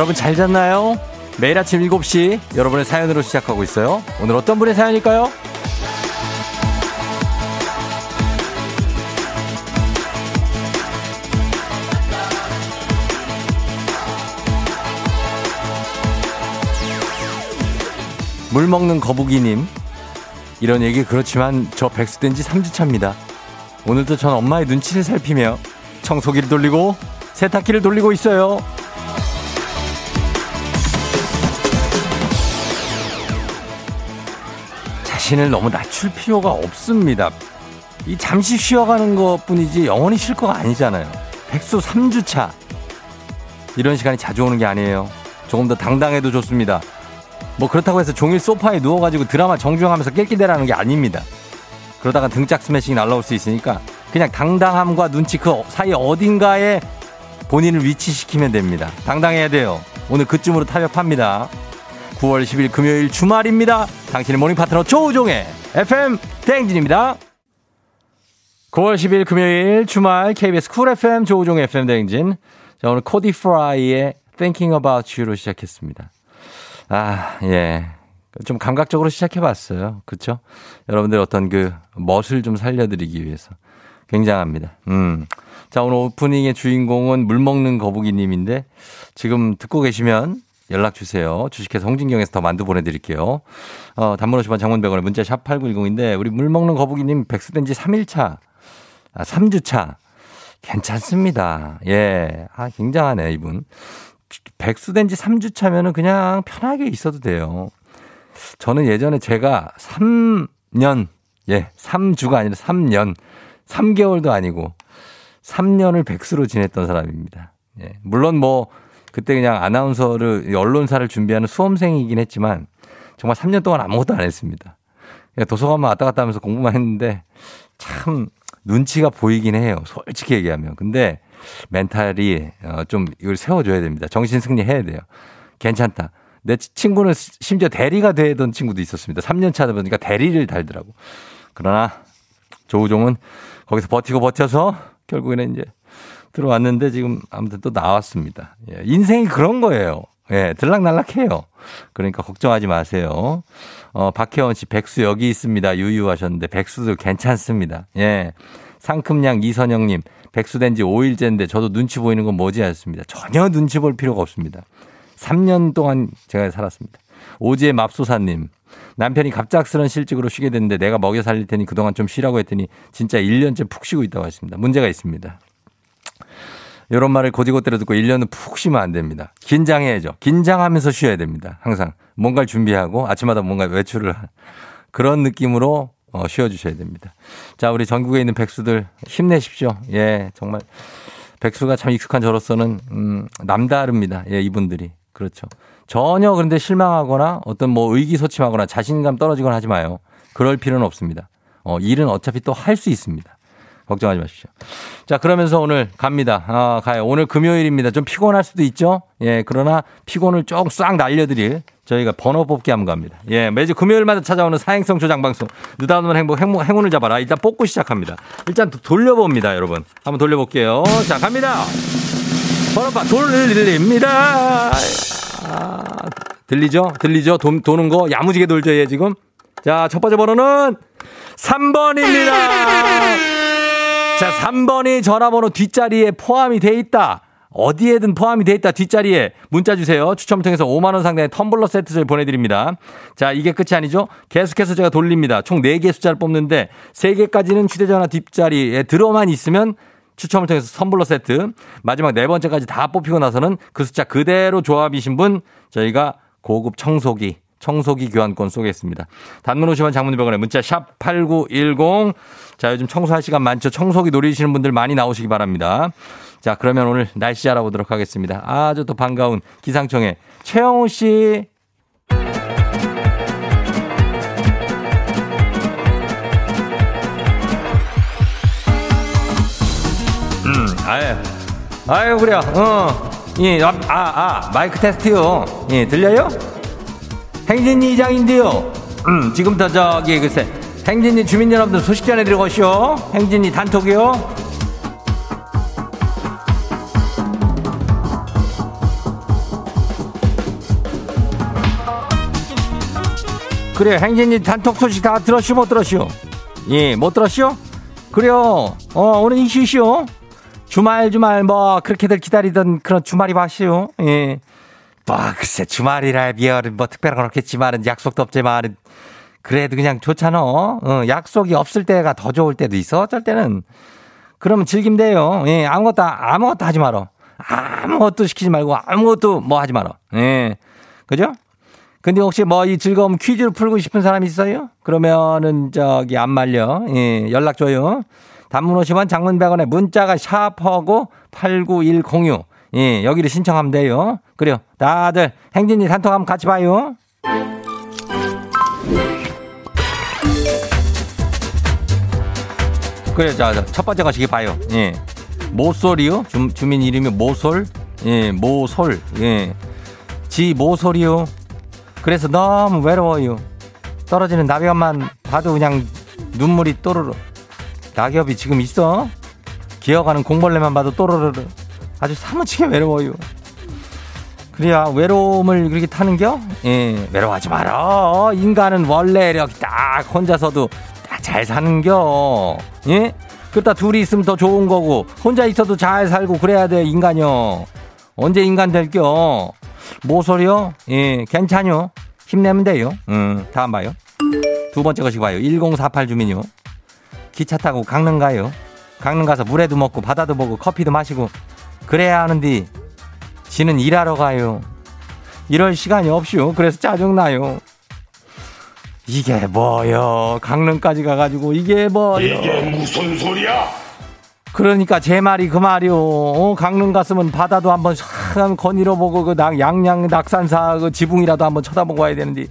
여러분 잘 잤나요? 매일 아침 7시 여러분의 사연으로 시작하고 있어요. 오늘 어떤 분의 사연일까요? 물 먹는 거북이님. 이런 얘기 그렇지만 저 백수 된 지 3주차입니다. 오늘도 전 엄마의 눈치를 살피며 청소기를 돌리고 세탁기를 돌리고 있어요. 자신을 너무 낮출 필요가 없습니다. 이 잠시 쉬어가는 것 뿐이지 영원히 쉴 거가 아니잖아요. 백수 3주차. 이런 시간이 자주 오는 게 아니에요. 조금 더 당당해도 좋습니다. 뭐 그렇다고 해서 종일 소파에 누워가지고 드라마 정주행하면서 낄끼대라는 게 아닙니다. 그러다가 등짝 스매싱이 날라올 수 있으니까 그냥 당당함과 눈치 그 사이 어딘가에 본인을 위치시키면 됩니다. 당당해야 돼요. 오늘 그쯤으로 타협합니다. 9월 10일 금요일 주말입니다. 당신의 morning 파트너 조우종의 FM 대행진입니다. 9월 10일 금요일 주말 KBS Cool FM 조우종의 FM 대행진. 자, 오늘 코디 프라이의 Thinking About You로 시작했습니다. 아, 예. 좀 감각적으로 시작해 봤어요. 그쵸? 여러분들 어떤 그 멋을 좀 살려드리기 위해서. 굉장합니다. 음. 자, 오늘 오프닝의 주인공은 물 먹는 거북이님인데 지금 듣고 계시면 연락 주세요. 주식회사 홍진경에서 더 만두 보내드릴게요. 어, 단문 50원 장문백원에 문자 샵 8910인데 우리 물 먹는 거북이님 백수된 지 3일차, 아, 3주차. 괜찮습니다. 예. 아, 굉장하네, 이분. 백수된 지 3주 차면은 그냥 편하게 있어도 돼요. 저는 예전에 제가 3년, 예, 3주가 아니라 3년, 3개월도 아니고 3년을 백수로 지냈던 사람입니다. 예. 물론 뭐 그때 그냥 아나운서를 언론사를 준비하는 수험생이긴 했지만 정말 3년 동안 아무것도 안 했습니다. 도서관만 왔다 갔다 하면서 공부만 했는데 참 눈치가 보이긴 해요. 솔직히 얘기하면. 근데 멘탈이 어, 좀 이걸 세워줘야 됩니다. 정신 승리 해야 돼요. 괜찮다. 내 친구는 심지어 대리가 되던 친구도 있었습니다. 3년 차다 보니까 대리를 달더라고. 그러나 조우종은 거기서 버티고 버텨서 결국에는 이제 들어왔는데 지금 아무튼 또 나왔습니다. 예, 인생이 그런 거예요. 예, 들락날락해요. 그러니까 걱정하지 마세요. 어, 박혜원 씨, 백수 여기 있습니다. 유유하셨는데, 백수들 괜찮습니다. 예. 상큼양 이선영님, 백수된 지 5일째인데 저도 눈치 보이는 건 뭐지 하셨습니다. 전혀 눈치 볼 필요가 없습니다. 3년 동안 제가 살았습니다. 오지의 맙소사님, 남편이 갑작스런 실직으로 쉬게 됐는데 내가 먹여 살릴 테니 그동안 좀 쉬라고 했더니 진짜 1년째 푹 쉬고 있다고 하십니다. 문제가 있습니다. 이런 말을 고지고대로 듣고 1년은 푹 쉬면 안 됩니다. 긴장해야죠. 긴장하면서 쉬어야 됩니다. 항상. 뭔가를 준비하고 아침마다 뭔가 외출을 그런 느낌으로 어, 쉬어주셔야 됩니다. 자, 우리 전국에 있는 백수들 힘내십시오. 예, 정말 백수가 참 익숙한 저로서는 음, 남다릅니다. 예, 이분들이. 그렇죠. 전혀 그런데 실망하거나 어떤 뭐 의기소침하거나 자신감 떨어지거나 하지 마요. 그럴 필요는 없습니다. 어, 일은 어차피 또 할 수 있습니다. 걱정하지 마십시오. 자, 그러면서 오늘 갑니다. 아, 가요. 오늘 금요일입니다. 좀 피곤할 수도 있죠? 예, 그러나 피곤을 쭉싹 날려드릴 저희가 번호 뽑기 한번 갑니다. 예, 매주 금요일마다 찾아오는 사행성 조장 방송. 느닷없는 행복, 행운, 행운을 잡아라. 일단 뽑고 시작합니다. 일단 돌려봅니다, 여러분. 한번 돌려볼게요. 자, 갑니다. 번호판 돌립니다. 아, 들리죠? 들리죠? 도, 도는 거 야무지게 돌죠, 얘 지금. 자, 첫 번째 번호는 3번입니다. 자, 3번이 전화번호 뒷자리에 포함이 돼 있다. 어디에든 포함이 돼 있다. 뒷자리에 문자 주세요. 추첨을 통해서 5만 원 상당의 텀블러 세트 저희 보내드립니다. 자, 이게 끝이 아니죠. 계속해서 제가 돌립니다. 총 4개 숫자를 뽑는데 3개까지는 휴대전화 뒷자리에 들어만 있으면 추첨을 통해서 텀블러 세트 마지막 네 번째까지 다 뽑히고 나서는 그 숫자 그대로 조합이신 분 저희가 고급 청소기 청소기 교환권 쏘겠습니다. 단문 50원 장문 100원에 문자 샵 8910. 자, 요즘 청소할 시간 많죠. 청소기 노리시는 분들 많이 나오시기 바랍니다. 자, 그러면 오늘 날씨 알아보도록 하겠습니다. 아주 또 반가운 기상청의 최영호 씨. 음, 아유, 아유, 그래 어, 예, 아, 아, 마이크 테스트요. 예, 들려요? 행진이 이장인데요. 음, 지금부터 저기 글쎄 행진이 주민 여러분들 소식 전해드리고 오시오. 행진이 단톡이요. 그래 행진이 단톡 소식 다 들었시오 못 들었시오? 예 못 들었시오? 그래요 어 오늘 이슈시오 주말 주말 뭐 그렇게들 기다리던 그런 주말이 왔시오 예 뭐 글쎄 주말이라 비어는 뭐 특별한 건 없겠지만은 약속도 없지만은 그래도 그냥 좋잖아. 어, 약속이 없을 때가 더 좋을 때도 있어. 어쩔 때는. 그러면 즐기면 돼요. 예, 아무것도, 아무것도 하지 마라. 아무것도 시키지 말고 아무것도 뭐 하지 마라. 예. 그죠? 근데 혹시 뭐 이 즐거움 퀴즈를 풀고 싶은 사람 있어요? 그러면은 저기 안 말려. 예, 연락 줘요. 단문 50원 장문 100원에 문자가 샤프하고 89106. 예, 여기를 신청하면 돼요. 그래요. 다들 행진이 단톡 한번 같이 봐요. 그래, 자, 자, 첫 번째 거시기 봐요. 예. 모솔이요? 주, 주민 이름이 모솔? 예, 모솔. 예. 지 모솔이요? 그래서 너무 외로워요. 떨어지는 낙엽만 봐도 그냥 눈물이 또르르. 낙엽이 지금 있어? 기어가는 공벌레만 봐도 또르르. 아주 사무치게 외로워요. 그래야 외로움을 그렇게 타는겨? 예, 외로워하지 마라. 인간은 원래 이렇게 딱 혼자서도 딱 잘 사는겨. 예? 그렇다 둘이 있으면 더 좋은 거고 혼자 있어도 잘 살고 그래야 돼 인간이요. 언제 인간 될겨? 모소리요? 예, 괜찮요. 힘내면 돼요. 음, 다음 봐요. 두 번째 것이 봐요. 1048 주민요. 기차 타고 강릉 가요. 강릉 가서 물에도 먹고 바다도 보고 커피도 마시고 그래야 하는데 지는 일하러 가요. 이럴 시간이 없슈. 그래서 짜증나요. 이게 뭐요? 강릉까지 가가지고 이게 뭐요? 이게 무슨 소리야? 그러니까 제 말이 그 말이요. 어, 강릉 갔으면 바다도 한번 참 거닐어 보고 그 낙, 양양 낙산사 그 지붕이라도 한번 쳐다보고 와야 되는데.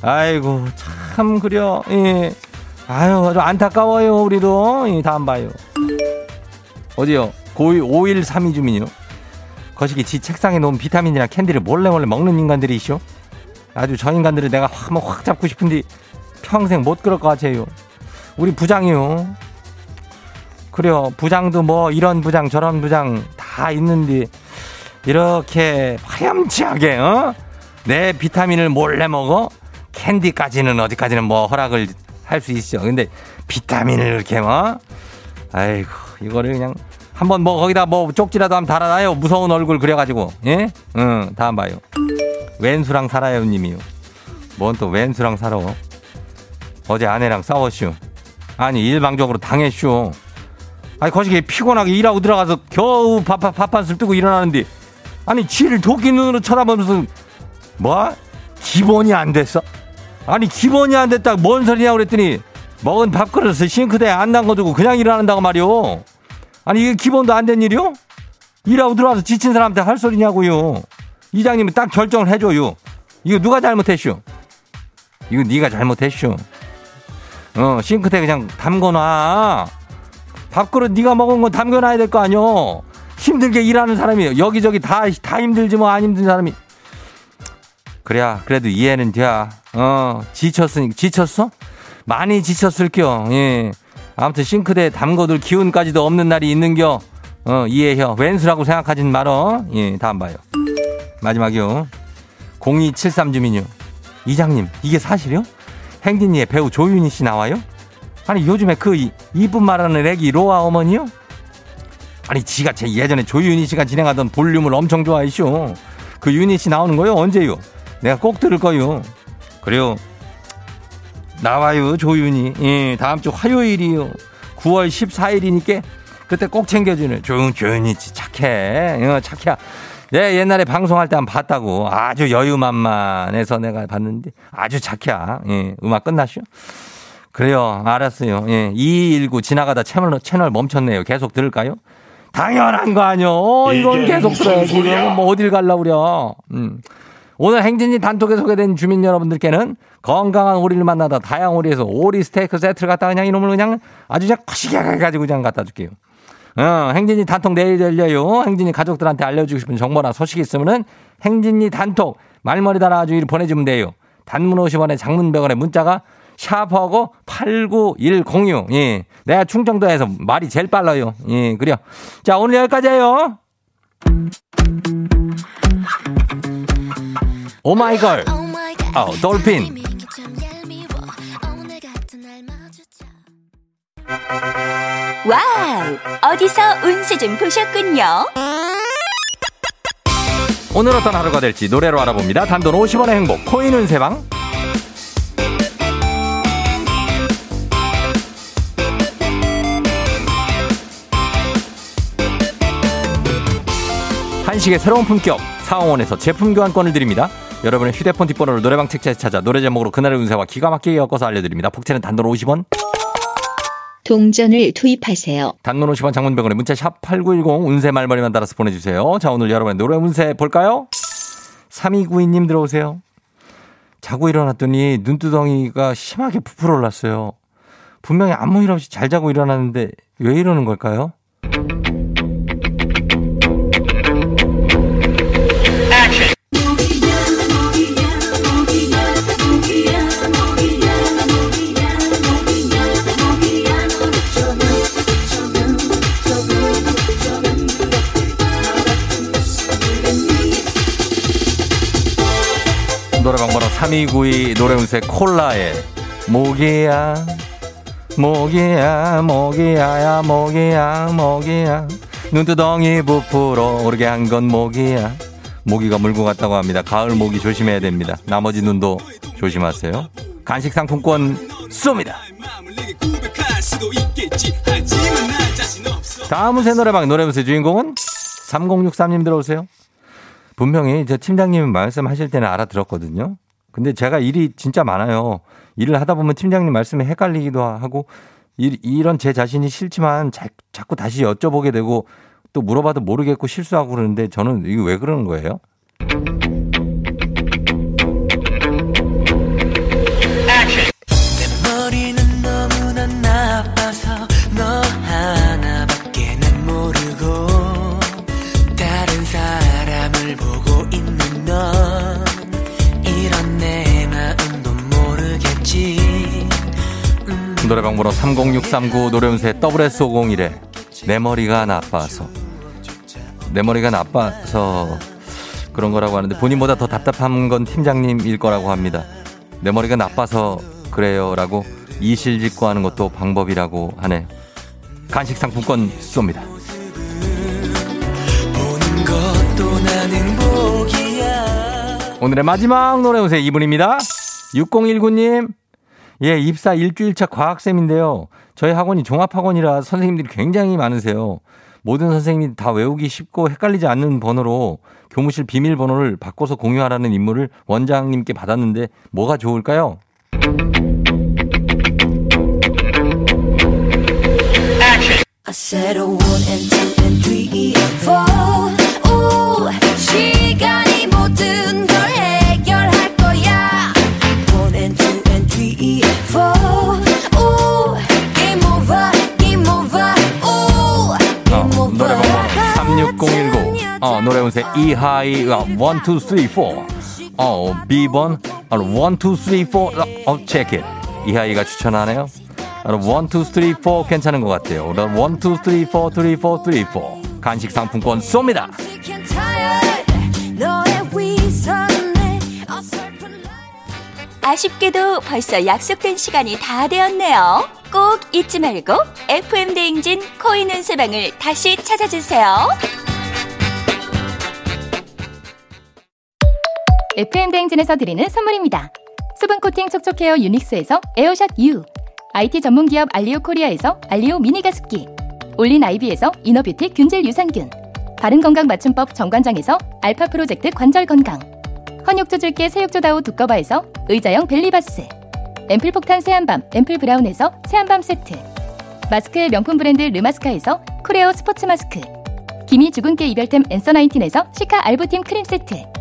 아이고 참 그려. 예. 아유 아주 안타까워요 우리도. 예, 다음 봐요. 어디요? 고이 5132 주민이요. 거시기 지 책상에 놓은 비타민이나 캔디를 몰래 몰래 먹는 인간들이 있쇼. 아주 저 인간들을 내가 확, 확 잡고 싶은데 평생 못 그럴 것 같아요. 우리 부장이요. 그래요. 부장도 뭐 이런 부장 저런 부장 다 있는데 이렇게 화염치하게 어? 내 비타민을 몰래 먹어? 캔디까지는 어디까지는 뭐 허락을 할 수 있어. 근데 비타민을 이렇게 뭐? 아이고 이거를 그냥 한번 뭐 거기다 뭐 쪽지라도 한번 달아놔요. 무서운 얼굴 그려가지고 예? 응 다음 봐요. 왼수랑 살아요 님이요. 뭔 또 왼수랑 살아? 어제 아내랑 싸웠슈. 아니 일방적으로 당했슈. 아니 거시기 피곤하게 일하고 들어가서 겨우 밥, 밥 한술 뜨고 일어나는데 아니 쥐를 도끼 눈으로 쳐다보면서 뭐? 기본이 안 됐어? 아니 기본이 안 됐다 뭔 소리냐 그랬더니 먹은 밥그릇을 싱크대에 안 담궈두고 그냥 일어난다고 말이오. 아니 이게 기본도 안 된 일이요? 일하고 들어와서 지친 사람한테 할 소리냐고요. 이장님이 딱 결정을 해줘요. 이거 누가 잘못했슈? 이거 네가 잘못했슈. 어 싱크대 그냥 담궈놔. 밥그릇 네가 먹은 건 담겨놔야 될 거 아니요. 힘들게 일하는 사람이 여기저기 다, 다 힘들지 뭐 안 힘든 사람이. 그래야 그래도 이해는 돼. 어 지쳤으니 지쳤어? 많이 지쳤을겨. 예. 아무튼 싱크대에 담궈둘 기운까지도 없는 날이 있는겨. 어 이해해. 왼수라고 생각하진 말어. 예 다음 봐요. 마지막이요. 0273 주민요. 이장님 이게 사실이요? 행진이의 배우 조윤희 씨 나와요? 아니 요즘에 그 이, 이쁜 말하는 애기 로아 어머니요? 아니 지가 제 예전에 조윤희 씨가 진행하던 볼륨을 엄청 좋아했쇼. 그 윤희 씨 나오는 거요? 언제요? 내가 꼭 들을 거요. 그래요. 나와요 조윤희. 예, 다음 주 화요일이요. 9월 14일이니까 그때 꼭 챙겨주는 조윤 조윤희 착해. 어, 착해. 예, 옛날에 방송할 때 한 번 봤다고. 아주 여유만만해서 내가 봤는데 아주 착해. 예, 음악 끝났쇼? 그래요. 알았어요. 예. 219 지나가다 채널, 채널 멈췄네요. 계속 들을까요? 당연한 거 아니요. 어, 이건 계속 들어요. 뭐 어딜 갈라 그려. 음. 오늘 행진이 단톡에 소개된 주민 여러분들께는 건강한 오리를 만나다 다양 오리에서 오리 스테이크 세트를 갖다 그냥 이놈을 그냥 아주 그냥 커시게 해가지고 그냥 갖다 줄게요. 어, 행진이 단톡 내일 열려요. 행진이 가족들한테 알려주고 싶은 정보나 소식이 있으면은 행진이 단톡 말머리 달아가지고 보내주면 돼요. 단문 50원에 장문 100원에 문자가 샤프하고 89106. 예. 내가 충청도에서 말이 제일 빨라요. 예, 그래요. 자, 오늘 여기까지예요. 오마이걸 어, Dolphin wow! 어디서 운세 좀 보셨군요. 오늘 어떤 하루가 될지 노래로 알아봅니다. 단돈 50원의 행복, 코인 운세방. 한식의 새로운 품격, 사홍원에서 제품 교환권을 드립니다. 여러분의 휴대폰 뒷번호를 노래방 책자에 찾아 노래 제목으로 그날의 운세와 기가 막히게 엮어서 알려드립니다. 복채는 단돈 50원. 동전을 투입하세요. 단문 50원 장문병원에 문자 샵 8910 운세 말머리만 달아서 보내주세요. 자 오늘 여러분의 노래 운세 볼까요? 3292님 들어오세요. 자고 일어났더니 눈두덩이가 심하게 부풀어 올랐어요. 분명히 아무 일 없이 잘 자고 일어났는데 왜 이러는 걸까요? 3292 노래운세 콜라의 모기야 모기야 모기야야 모기야 모기야. 눈두덩이 부풀어 오르게 한 건 모기야. 모기가 물고 갔다고 합니다. 가을 모기 조심해야 됩니다. 나머지 눈도 조심하세요. 간식 상품권 쏩니다. 다음 운세 노래방 노래운세 주인공은 3063님 들어오세요. 분명히 저 팀장님 말씀하실 때는 알아들었거든요. 근데 제가 일이 진짜 많아요. 일을 하다 보면 팀장님 말씀에 헷갈리기도 하고 이, 이런 제 자신이 싫지만 자, 자꾸 다시 여쭤보게 되고 또 물어봐도 모르겠고 실수하고 그러는데 저는 이게 왜 그러는 거예요? 노래방 번호 30639 노래운세 WS501에 내 머리가 나빠서 내 머리가 나빠서 그런 거라고 하는데 본인보다 더 답답한 건 팀장님일 거라고 합니다. 내 머리가 나빠서 그래요라고 이실직고 하는 것도 방법이라고 하네. 간식 상품권 쏩니다. 오늘의 마지막 노래 운세 이분입니다. 6019님. 예, 입사 일주일차 과학쌤인데요. 저희 학원이 종합학원이라 선생님들이 굉장히 많으세요. 모든 선생님이 다 외우기 쉽고 헷갈리지 않는 번호로 교무실 비밀번호를 바꿔서 공유하라는 임무를 원장님께 받았는데 뭐가 좋을까요? Four. 1019. 어, 노래 운세 이하이, 어, 1, 2, 3, 4. 어, B번, 어, 1, 2, 3, 4. 어, 체크. 이하이가 추천하네요. 1, 2, 3, 4 괜찮은 것 같아요. 1, 2, 3, 4, 3, 4, 3, 4. 간식 상품권 쏩니다. 아쉽게도 벌써 약속된 시간이 다 되었네요. 꼭 잊지 말고 FM대행진 코인 운세방을 다시 찾아주세요. FM 대행진에서 드리는 선물입니다. 수분 코팅 촉촉 헤어 유닉스에서 에어샷 U, IT 전문 기업 알리오 코리아에서 알리오 미니 가습기, 올린 아이비에서 이너뷰티 균질 유산균, 바른 건강 맞춤법 정관장에서 알파 프로젝트 관절 건강, 헌 욕조 줄게 새 욕조 다오 두꺼바에서 의자형 벨리바스, 앰플 폭탄 새한밤 앰플 브라운에서 새한밤 세트, 마스크의 명품 브랜드 르마스카에서 코레오 스포츠 마스크, 기미 주근깨 이별템 앤서 나인틴에서 시카 알부팀 크림 세트,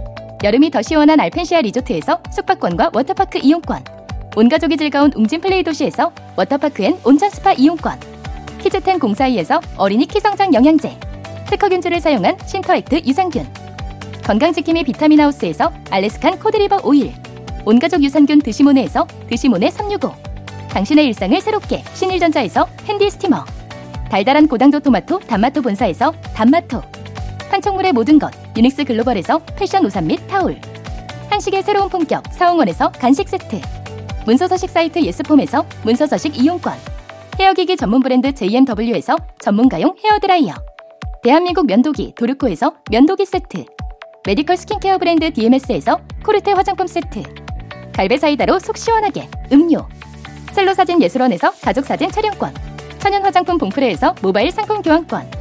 여름이 더 시원한 알펜시아 리조트에서 숙박권과 워터파크 이용권. 온가족이 즐거운 웅진 플레이 도시에서 워터파크 and 온천 스파 이용권. 키즈텐 공사이에서 어린이 키성장 영양제. 특허균주를 사용한 신터액트 유산균. 건강지킴이 비타민하우스에서 Alaskan cod liver 오일. 온가족 유산균 드시모네에서 드시모네 365 당신의 일상을 새롭게 신일전자에서 handy steamer. 달달한 고당도 토마토 단마토 본사에서 단마토 판촉물의 모든 것 유닉스 글로벌에서 패션 우산 및 타올. 한식의 새로운 품격 사홍원에서 간식 세트. 문서서식 사이트 예스폼에서 문서서식 이용권. 헤어기기 전문 브랜드 JMW에서 전문가용 헤어드라이어. 대한민국 면도기 도르코에서 면도기 세트. medical 스킨케어 브랜드 DMS에서 코르테 화장품 세트. 갈배 사이다로 속 시원하게 음료. 셀로 사진 예술원에서 가족 사진 촬영권. 천연 화장품 봉프레에서 모바일 상품 교환권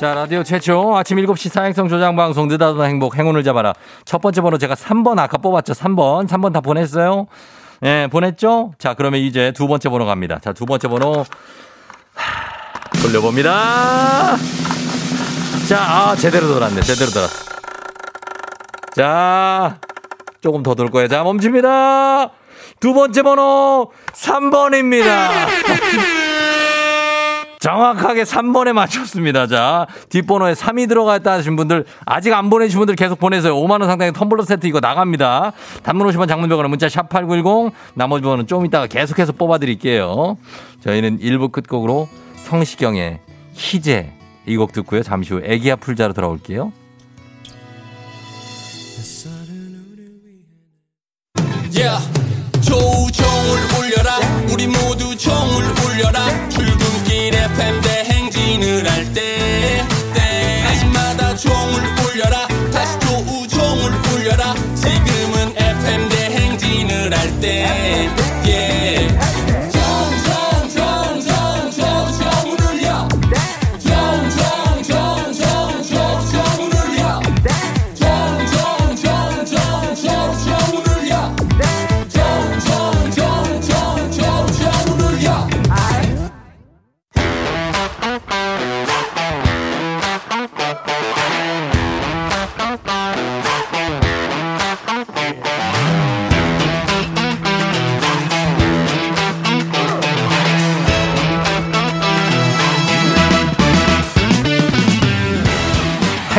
자, 라디오 최초 아침 7시 사행성 조장 방송 느닷없는 행복 행운을 잡아라. 첫 번째 번호 제가 3번 아까 뽑았죠. 3번. 3번 다 보냈어요? 예, 보냈죠? 자, 그러면 이제 두 번째 번호 갑니다. 자, 두 번째 번호 하, 돌려봅니다. 자, 아, 제대로 돌았네. 제대로 돌았어. 자, 조금 더 돌 거예요. 자, 멈춥니다. 두 번째 번호 3번입니다. 정확하게 3번에 맞췄습니다. 자, 뒷번호에 3이 들어갔다 하신 분들, 아직 안 보내주신 분들 계속 보내세요. 5만원 상당의 텀블러 세트 이거 나갑니다. 단문 50원 장문병원에 문자 샵8910, 나머지 번호는 좀 이따가 계속해서 뽑아드릴게요. 저희는 1부 끝곡으로 성시경의 희재 이 곡 듣고요. 잠시 후 애기야 풀자로 돌아올게요. Yeah. 조우종을 울려라 우리 모두 종을 울려라 때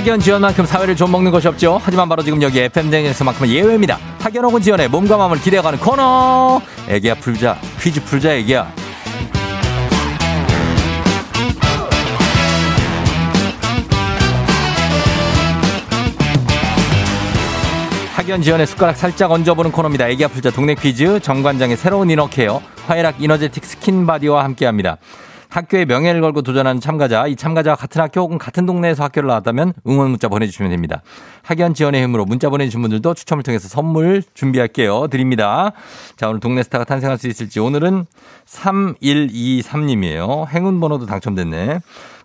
학연 지연만큼 사회를 좀 먹는 것이 없죠. 하지만 바로 지금 여기 FM댕에서만큼은 예외입니다. 학연 혹은 지연에 몸과 마음을 기대어가는 코너. 애기야 풀자. 퀴즈 풀자 애기야. 학연 지연에 숟가락 살짝 얹어보는 코너입니다. 애기야 풀자 동네 퀴즈 정관장의 새로운 이너케어 화해락 이너제틱 스킨바디와 함께합니다. 학교의 명예를 걸고 도전하는 참가자, 이 참가자와 같은 학교 혹은 같은 동네에서 학교를 나왔다면 응원 문자 보내주시면 됩니다. 학연 지원의 힘으로 문자 보내주신 분들도 추첨을 통해서 선물 준비할게요. 드립니다. 자, 오늘 동네 스타가 탄생할 수 있을지 오늘은 3123님이에요. 행운 번호도 당첨됐네.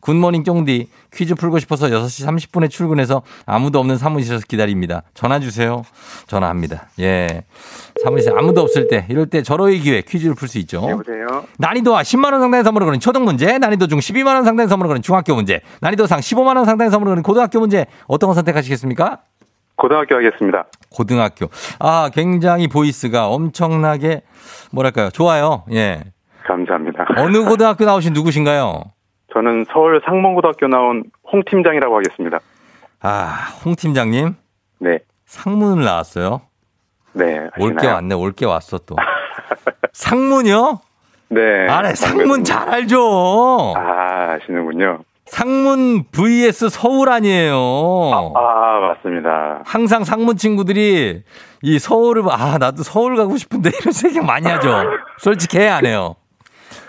good morning 쫑디 퀴즈 풀고 싶어서 6시 30분에 출근해서 아무도 없는 사무실에서 기다립니다. 전화 주세요. 전화합니다. 예. 사무실에 아무도 없을 때 이럴 때 절호의 기회 퀴즈를 풀 수 있죠. 여보세요. 난이도 하 10만 원 상당의 선물을 거는 초등 문제, 난이도 중 12만 원 상당의 선물을 거는 중학교 문제, 난이도 상 15만 원 상당의 선물을 거는 고등학교 문제 어떤 거 선택하시겠습니까? 고등학교 하겠습니다. 고등학교. 아, 굉장히 보이스가 엄청나게 뭐랄까요? 좋아요. 예. 감사합니다. 어느 고등학교 나오신 누구신가요? 저는 서울 상mon고등학교 나온 홍 팀장이라고 하겠습니다. 아, 홍 팀장님 네. 상문을 나왔어요. 네. 올게 아시나요? 왔네. 올게 왔어 또. 상문이요? 네. 아, 네, 상문 잘 알죠. 아, 아시는군요. 상문 vs 서울 아니에요. 아, 맞습니다. 항상 상문 친구들이 이 서울을 봐- 아 나도 서울 가고 싶은데 이런 생각 많이 하죠. 솔직히 해안 해요.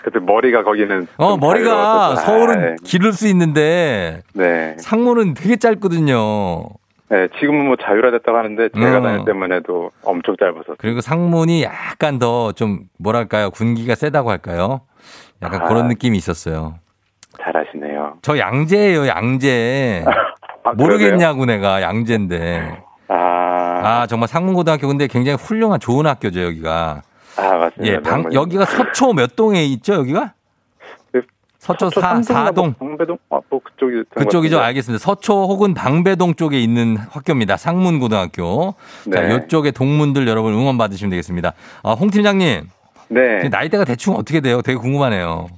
그때 머리가 거기는. 어좀 머리가 자유로웠었어요. 서울은 아, 기를 수 있는데 네. 상문은 되게 짧거든요. 네. 지금은 뭐 자율화됐다고 하는데 제가 음. 다닐 때만 해도 엄청 짧았었어요. 그리고 상문이 약간 더 좀 뭐랄까요 군기가 세다고 할까요? 약간 아. 그런 느낌이 있었어요. 잘하시네요. 저 양재예요 양재. 아, 모르겠냐고 내가 양재인데. 아, 아 정말 상문고등학교 근데 굉장히 훌륭한 좋은 학교죠 여기가. 아, 맞습니다. 예, 방, 명문이. 여기가 서초 몇 동에 있죠, 여기가? 그 서초 서초 사, 삼동이나 사동. 뭐 방배동? 아, 뭐 그쪽이. 그쪽이죠. 알겠습니다. 서초 혹은 방배동 쪽에 있는 학교입니다. 상문고등학교. 자, 네. 이쪽에 동문들 여러분 응원 받으시면 되겠습니다. 아, 홍 팀장님. 네. 나이대가 대충 어떻게 돼요? 되게 궁금하네요.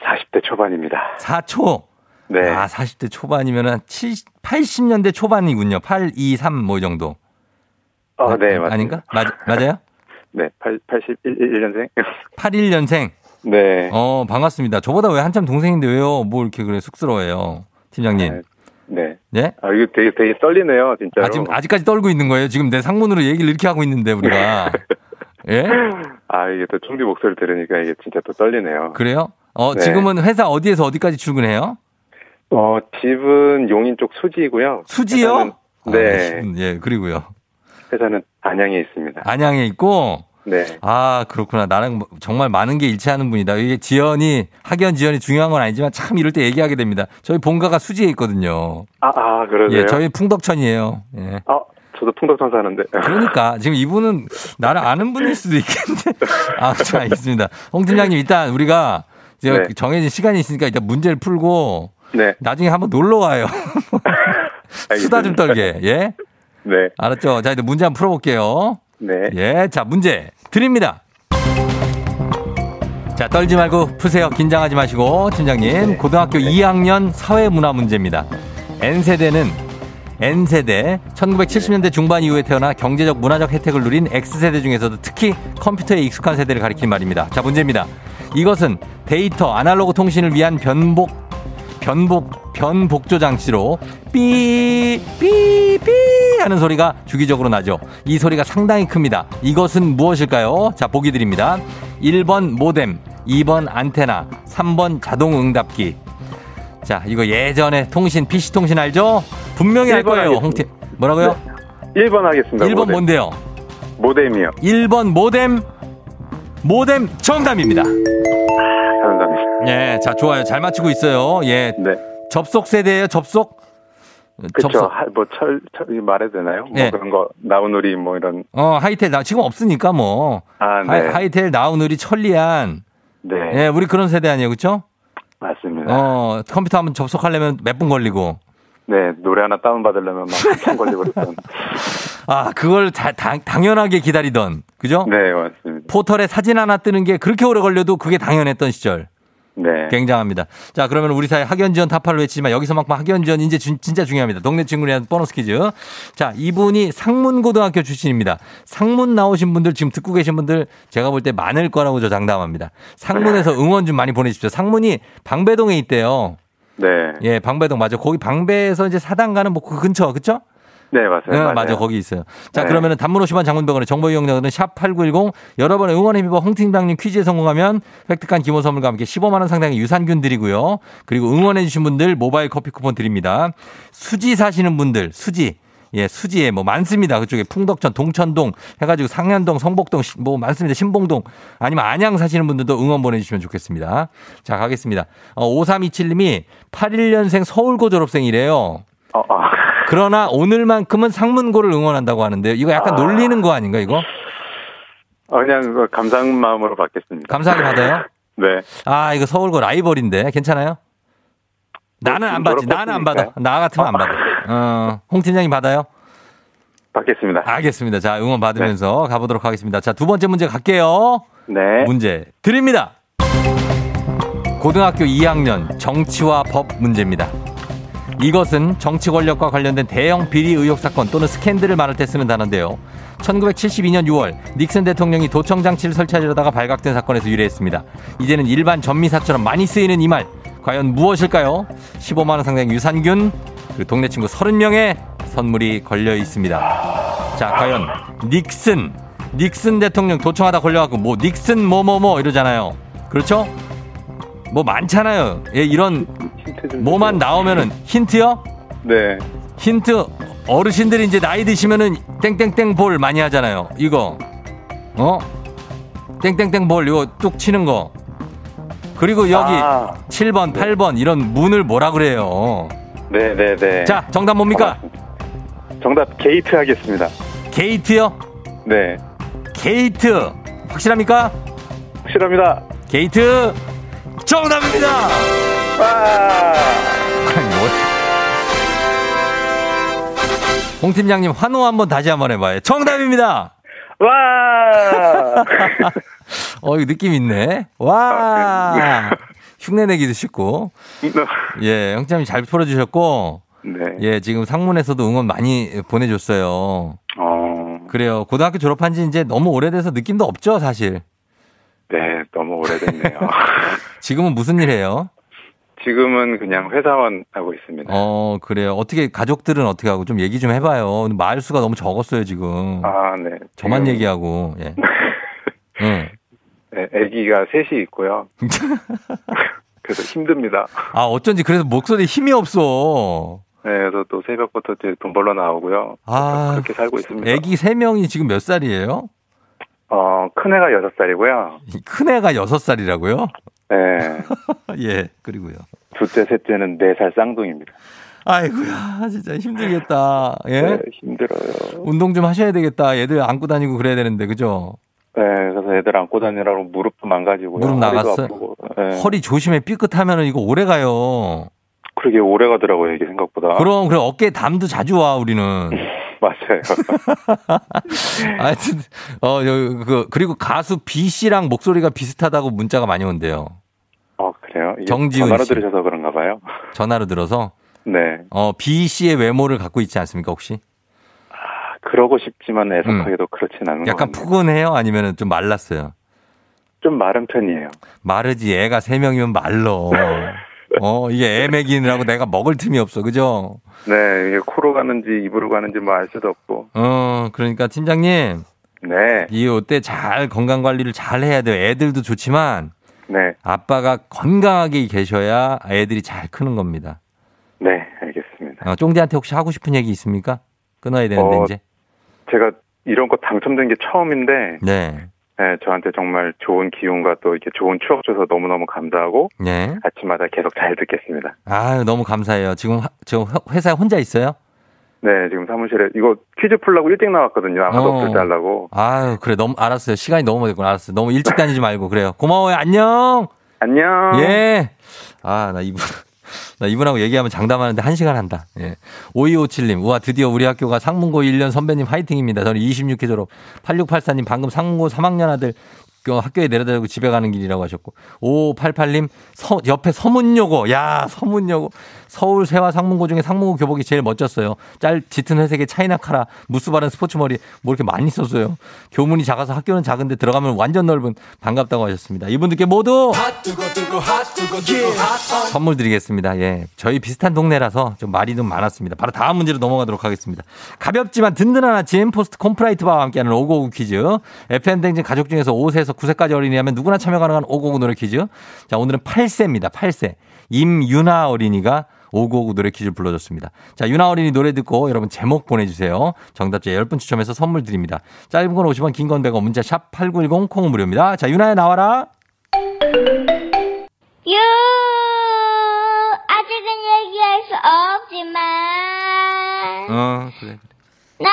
40대 초반입니다. 4초. 네. 아, 40대 초반이면은 70, 80년대 초반이군요. 8, 2, 3 뭐 이 정도. 아, 네, 맞습니다. 아닌가? 맞, 맞아요? 네, 8, 81년생. 81년생. 네. 어, 반갑습니다. 저보다 왜 한참 동생인데 왜요? 뭐 이렇게 그래 쑥스러워해요. 팀장님. 네. 예? 아, 이거 되게, 되게 떨리네요, 진짜로. 아, 지금 아직까지 떨고 있는 거예요? 지금 내 상문으로 얘기를 이렇게 하고 있는데 우리가. 예? 아, 이게 또 총리 목소리 들으니까 이게 진짜 또 떨리네요. 그래요? 어, 네. 지금은 회사 어디에서 어디까지 출근해요? 어, 집은 용인 쪽 수지고요. 수지요? 네. 아, 예, 그리고요. 회사는 안양에 있습니다. 안양에 있고, 네. 아, 그렇구나. 나랑 뭐 정말 많은 게 일치하는 분이다. 이게 지연이, 학연 지연이 중요한 건 아니지만 참 이럴 때 얘기하게 됩니다. 저희 본가가 수지에 있거든요. 아, 아, 그러세요? 예, 저희 풍덕천이에요. 예. 아, 저도 풍덕천 사는데. 그러니까 지금 이분은 나를 아는 분일 수도 있겠는데. 아, 자, 알겠습니다. 홍 팀장님 일단 우리가 이제 네. 정해진 시간이 있으니까 일단 문제를 풀고 네. 나중에 한번 놀러 와요. 수다 좀. 떨게. 예? 네. 알았죠? 자, 이제 문제 한번 풀어볼게요. 네. 예, 자, 문제 드립니다. 자, 떨지 말고 푸세요. 긴장하지 마시고, 팀장님. 고등학교 2학년 사회문화 문제입니다. N세대는 N세대 1970년대 중반 이후에 태어나 경제적 문화적 혜택을 누린 X세대 중에서도 특히 컴퓨터에 익숙한 세대를 가리키는 말입니다. 자, 문제입니다. 이것은 데이터, 아날로그 통신을 위한 변복 변복 변복조 장치로 삐 삐 삐 하는 소리가 주기적으로 나죠. 이 소리가 상당히 큽니다. 이것은 무엇일까요? 자, 보기 드립니다. 1번 모뎀, 2번 안테나, 3번 자동 응답기. 자, 이거 예전에 통신 PC 통신 알죠? 분명히 알 거예요. 홍팀. 뭐라고요? 1번 하겠습니다. 1번 모뎀. 뭔데요? 모뎀이요. 1번 모뎀 모뎀 정답입니다. 감사합니다. 예, 자, 좋아요. 잘 맞추고 있어요. 예, 네. 접속 세대예요, 접속? 그쵸. 하- 뭐, 철, 철, 이거 말해도 되나요? 네. 뭐 그런 거, 나우누리 뭐 이런. 어, 하이텔 나 지금 없으니까 뭐. 아, 네. 하이, 텔 나우누리 천리안. 네. 예, 우리 그런 세대 아니에요, 그렇죠? 맞습니다. 어, 컴퓨터 한번 접속하려면 몇 분 걸리고. 네. 노래 하나 다운 받으려면 막 한참 걸리고 그랬던. 아, 그걸 다, 당- 당연하게 기다리던. 그죠? 네, 맞습니다. 포털에 사진 하나 뜨는 게 그렇게 오래 걸려도 그게 당연했던 시절. 네. 굉장합니다. 자, 그러면 우리 사회 학연 지원 타파로 외치지만 여기서만큼 학연 지원 이제 준- 진짜 중요합니다. 동네 위한 보너스 퀴즈. 자, 이분이 상문고등학교 출신입니다. 상문 나오신 분들 지금 듣고 계신 분들 제가 볼 때 많을 거라고 저 장담합니다. 상문에서 응원 좀 많이 보내주십시오. 상문이 방배동에 있대요. 네. 예, 방배동 맞아. 거기 방배에서 이제 사당 가는 뭐 그 근처, 그쵸? 네, 맞아요. 네, 맞아요. 맞아. 거기 있어요. 자, 네. 그러면은 단문 50원 장문병원의 정보 이용료는 샵8910 여러 번의 응원의 힘입어 홍팀장님 퀴즈에 성공하면 획득한 기본 선물과 함께 15만 원 상당의 유산균 드리고요. 그리고 응원해 주신 분들 모바일 커피 쿠폰 드립니다. 수지 사시는 분들, 수지. 예, 수지에 뭐 많습니다. 그쪽에 풍덕천, 동천동 해가지고 상현동, 성복동 시- 뭐 많습니다. 신봉동 아니면 안양 사시는 분들도 응원 보내주시면 좋겠습니다. 자, 가겠습니다. 어, 5327님이 81년생 서울고 졸업생이래요. 어, 어. 그러나 오늘만큼은 상문고를 응원한다고 하는데요. 이거 약간 아. 놀리는 거 아닌가 이거? 어, 그냥 감사한 마음으로 받겠습니다. 감사하게 받아요? 네. 아 이거 서울고 라이벌인데 괜찮아요? 나는 안 받지. 나는 안 받아. 나 같으면 안 받아. 어, 홍 팀장님 받아요? 받겠습니다. 알겠습니다. 자 응원 받으면서 가보도록 하겠습니다. 자 두 번째 문제 갈게요. 네. 문제 드립니다. 고등학교 2학년 정치와 법 문제입니다. 이것은 정치 권력과 관련된 대형 비리 의혹 사건 또는 스캔들을 말할 때 쓰는 단어인데요. 1972년 6월 닉슨 대통령이 도청 장치를 설치하려다가 발각된 사건에서 유래했습니다. 이제는 일반 전미사처럼 많이 쓰이는 이 말 과연 무엇일까요? 15만 원 상당의 유산균 그리고 동네 친구 30명의 선물이 걸려 있습니다. 자, 과연 닉슨 닉슨 대통령 도청하다 걸려갖고 뭐 닉슨 뭐뭐뭐 이러잖아요. 그렇죠? 뭐 많잖아요. 예, 이런 뭐만. 나오면은 힌트요? 네. 힌트 어르신들이 이제 나이 드시면은 땡땡땡 볼 많이 하잖아요. 이거 어 땡땡땡 볼 이거 뚝 치는 거 그리고 여기 아. 7번 8번 이런 문을 뭐라 그래요. 네, 네, 네. 자 정답 뭡니까? 정답 게이트 하겠습니다. 게이트요? 네. 게이트 확실합니까? 확실합니다. 게이트 정답입니다. 와! 아니, 뭐. 홍 팀장님 환호 한번 다시 한번 해봐요. 정답입니다. 와! 어, 이거 느낌 있네. 와. 흉내 내기도 쉽고. 예, 형님이 잘 풀어주셨고. 네. 예, 지금 상문에서도 응원 많이 보내줬어요. 어, 그래요. 고등학교 졸업한 지 이제 너무 오래돼서 느낌도 없죠, 사실. 네, 너무 오래됐네요. 지금은 무슨 일 해요? 지금은 그냥 회사원 하고 있습니다. 어, 그래요. 어떻게, 가족들은 어떻게 하고 좀 얘기 좀 해봐요. 마을 수가 너무 적었어요, 지금. 아, 네. 저만 지금, 얘기하고, 예. 응. 네, 아기가 셋이 있고요. 그래서 힘듭니다. 아, 어쩐지 그래서 목소리에 힘이 없어. 네, 그래서 또 새벽부터 이제 돈 벌러 나오고요. 아, 그렇게 살고 있습니다. 애기 세명이 지금 몇 살이에요? 어, 큰애가 여섯 살이고요. 큰 애가 여섯 살이라고요? 네. 예, 그리고요. 둘째, 셋째는 네 살 쌍둥이입니다. 아이고야, 진짜 힘들겠다. 예? 네, 힘들어요. 운동 좀 하셔야 되겠다. 얘들 안고 다니고 그래야 되는데, 그죠? 네, 그래서 애들 안고 다니라고 무릎도 망가지고요. 무릎? 아프고. 네. 허리 조심해 삐끗하면은 이거 오래 가요. 그러게 오래 가더라고요, 이게 생각보다. 그럼, 그럼 어깨에 담도 자주 와, 우리는. 맞아요. 하여튼, 어, 여- 그, 그리고 가수 B 씨랑 목소리가 비슷하다고 문자가 많이 온대요. 어, 그래요? 정지훈 전화로 씨. 들으셔서 그런가 봐요. 전화로 들어서. 네. 어, B 씨의 외모를 갖고 있지 않습니까, 혹시? 아, 그러고 싶지만 애석하게도 그렇진 않은 것 음. 약간. 푸근해요? 아니면 좀 말랐어요? 좀 마른 편이에요. 마르지, 애가 세 명이면 말러. 어, 이게 애 먹이느라고 내가 먹을 틈이 없어, 그죠? 네, 이게 코로 가는지 입으로 가는지 뭐 알 수도 없고. 어, 그러니까 팀장님, 네, 이 요때 잘 건강 관리를 잘 해야 돼요. 애들도 좋지만 네, 아빠가 건강하게 계셔야 애들이 잘 크는 겁니다. 네, 알겠습니다. 어, 쫑디한테 혹시 하고 싶은 얘기 있습니까? 끊어야 되는데 어, 이제. 제가 이런 거 당첨된 게 처음인데, 네. 네, 저한테 정말 좋은 기운과 또 이렇게 좋은 추억 줘서 너무너무 감사하고, 네. 아침마다 계속 잘 듣겠습니다. 아유, 너무 감사해요. 지금 화- 저 회- 회사에 혼자 있어요? 네, 지금 사무실에 이거 퀴즈 풀라고 일찍 나왔거든요. 아무도 어. 없을 때 하려고. 아유, 그래. 너무 알았어요. 시간이 너무 됐구나. 알았어요. 너무 일찍 다니지 말고 그래요. 고마워요. 안녕. 안녕. 예. 아, 나 이분, 나 이분하고 얘기하면 장담하는데 한 시간 한다. 예. 5257님, 우와, 드디어 우리 학교가 상문고 1년 선배님 화이팅입니다. 저는 26회 졸업. 8684님, 방금 상문고 3학년 아들 그 학교에 내려다 주고 집에 가는 길이라고 하셨고. 5588님, 서, 옆에 서문여고. 야, 서문여고. 서울 세화 상문고 중에 상문고 교복이 제일 멋졌어요. 짤, 짙은 회색의 차이나 카라, 무스 바른 스포츠 머리, 뭐 이렇게 많이 썼어요. 교문이 작아서 학교는 작은데 들어가면 완전 넓은 반갑다고 하셨습니다. 이분들께 모두 선물 드리겠습니다. 예. 저희 비슷한 동네라서 좀 말이 좀 많았습니다. 바로 다음 문제로 넘어가도록 하겠습니다. 가볍지만 든든한 아침 포스트 콤프라이트 바와 함께하는 오고구 퀴즈. FM댕진 가족 중에서 5세에서 9세까지 어린이라면 누구나 참여 가능한 오고구 노래 퀴즈. 자, 오늘은 8세입니다. 8세. 임유나 어린이가 오고오구 노래 퀴즈 불러줬습니다. 자, 유나 어린이 노래 듣고 여러분 제목 보내주세요. 정답자 10분 추첨해서 선물 드립니다. 짧은 건 50원, 긴 건 100원, 문자 샵 8910 콩은 무료입니다. 자, 유나야 나와라. 유 아직은 얘기할 수 없지만 어, 그래. 나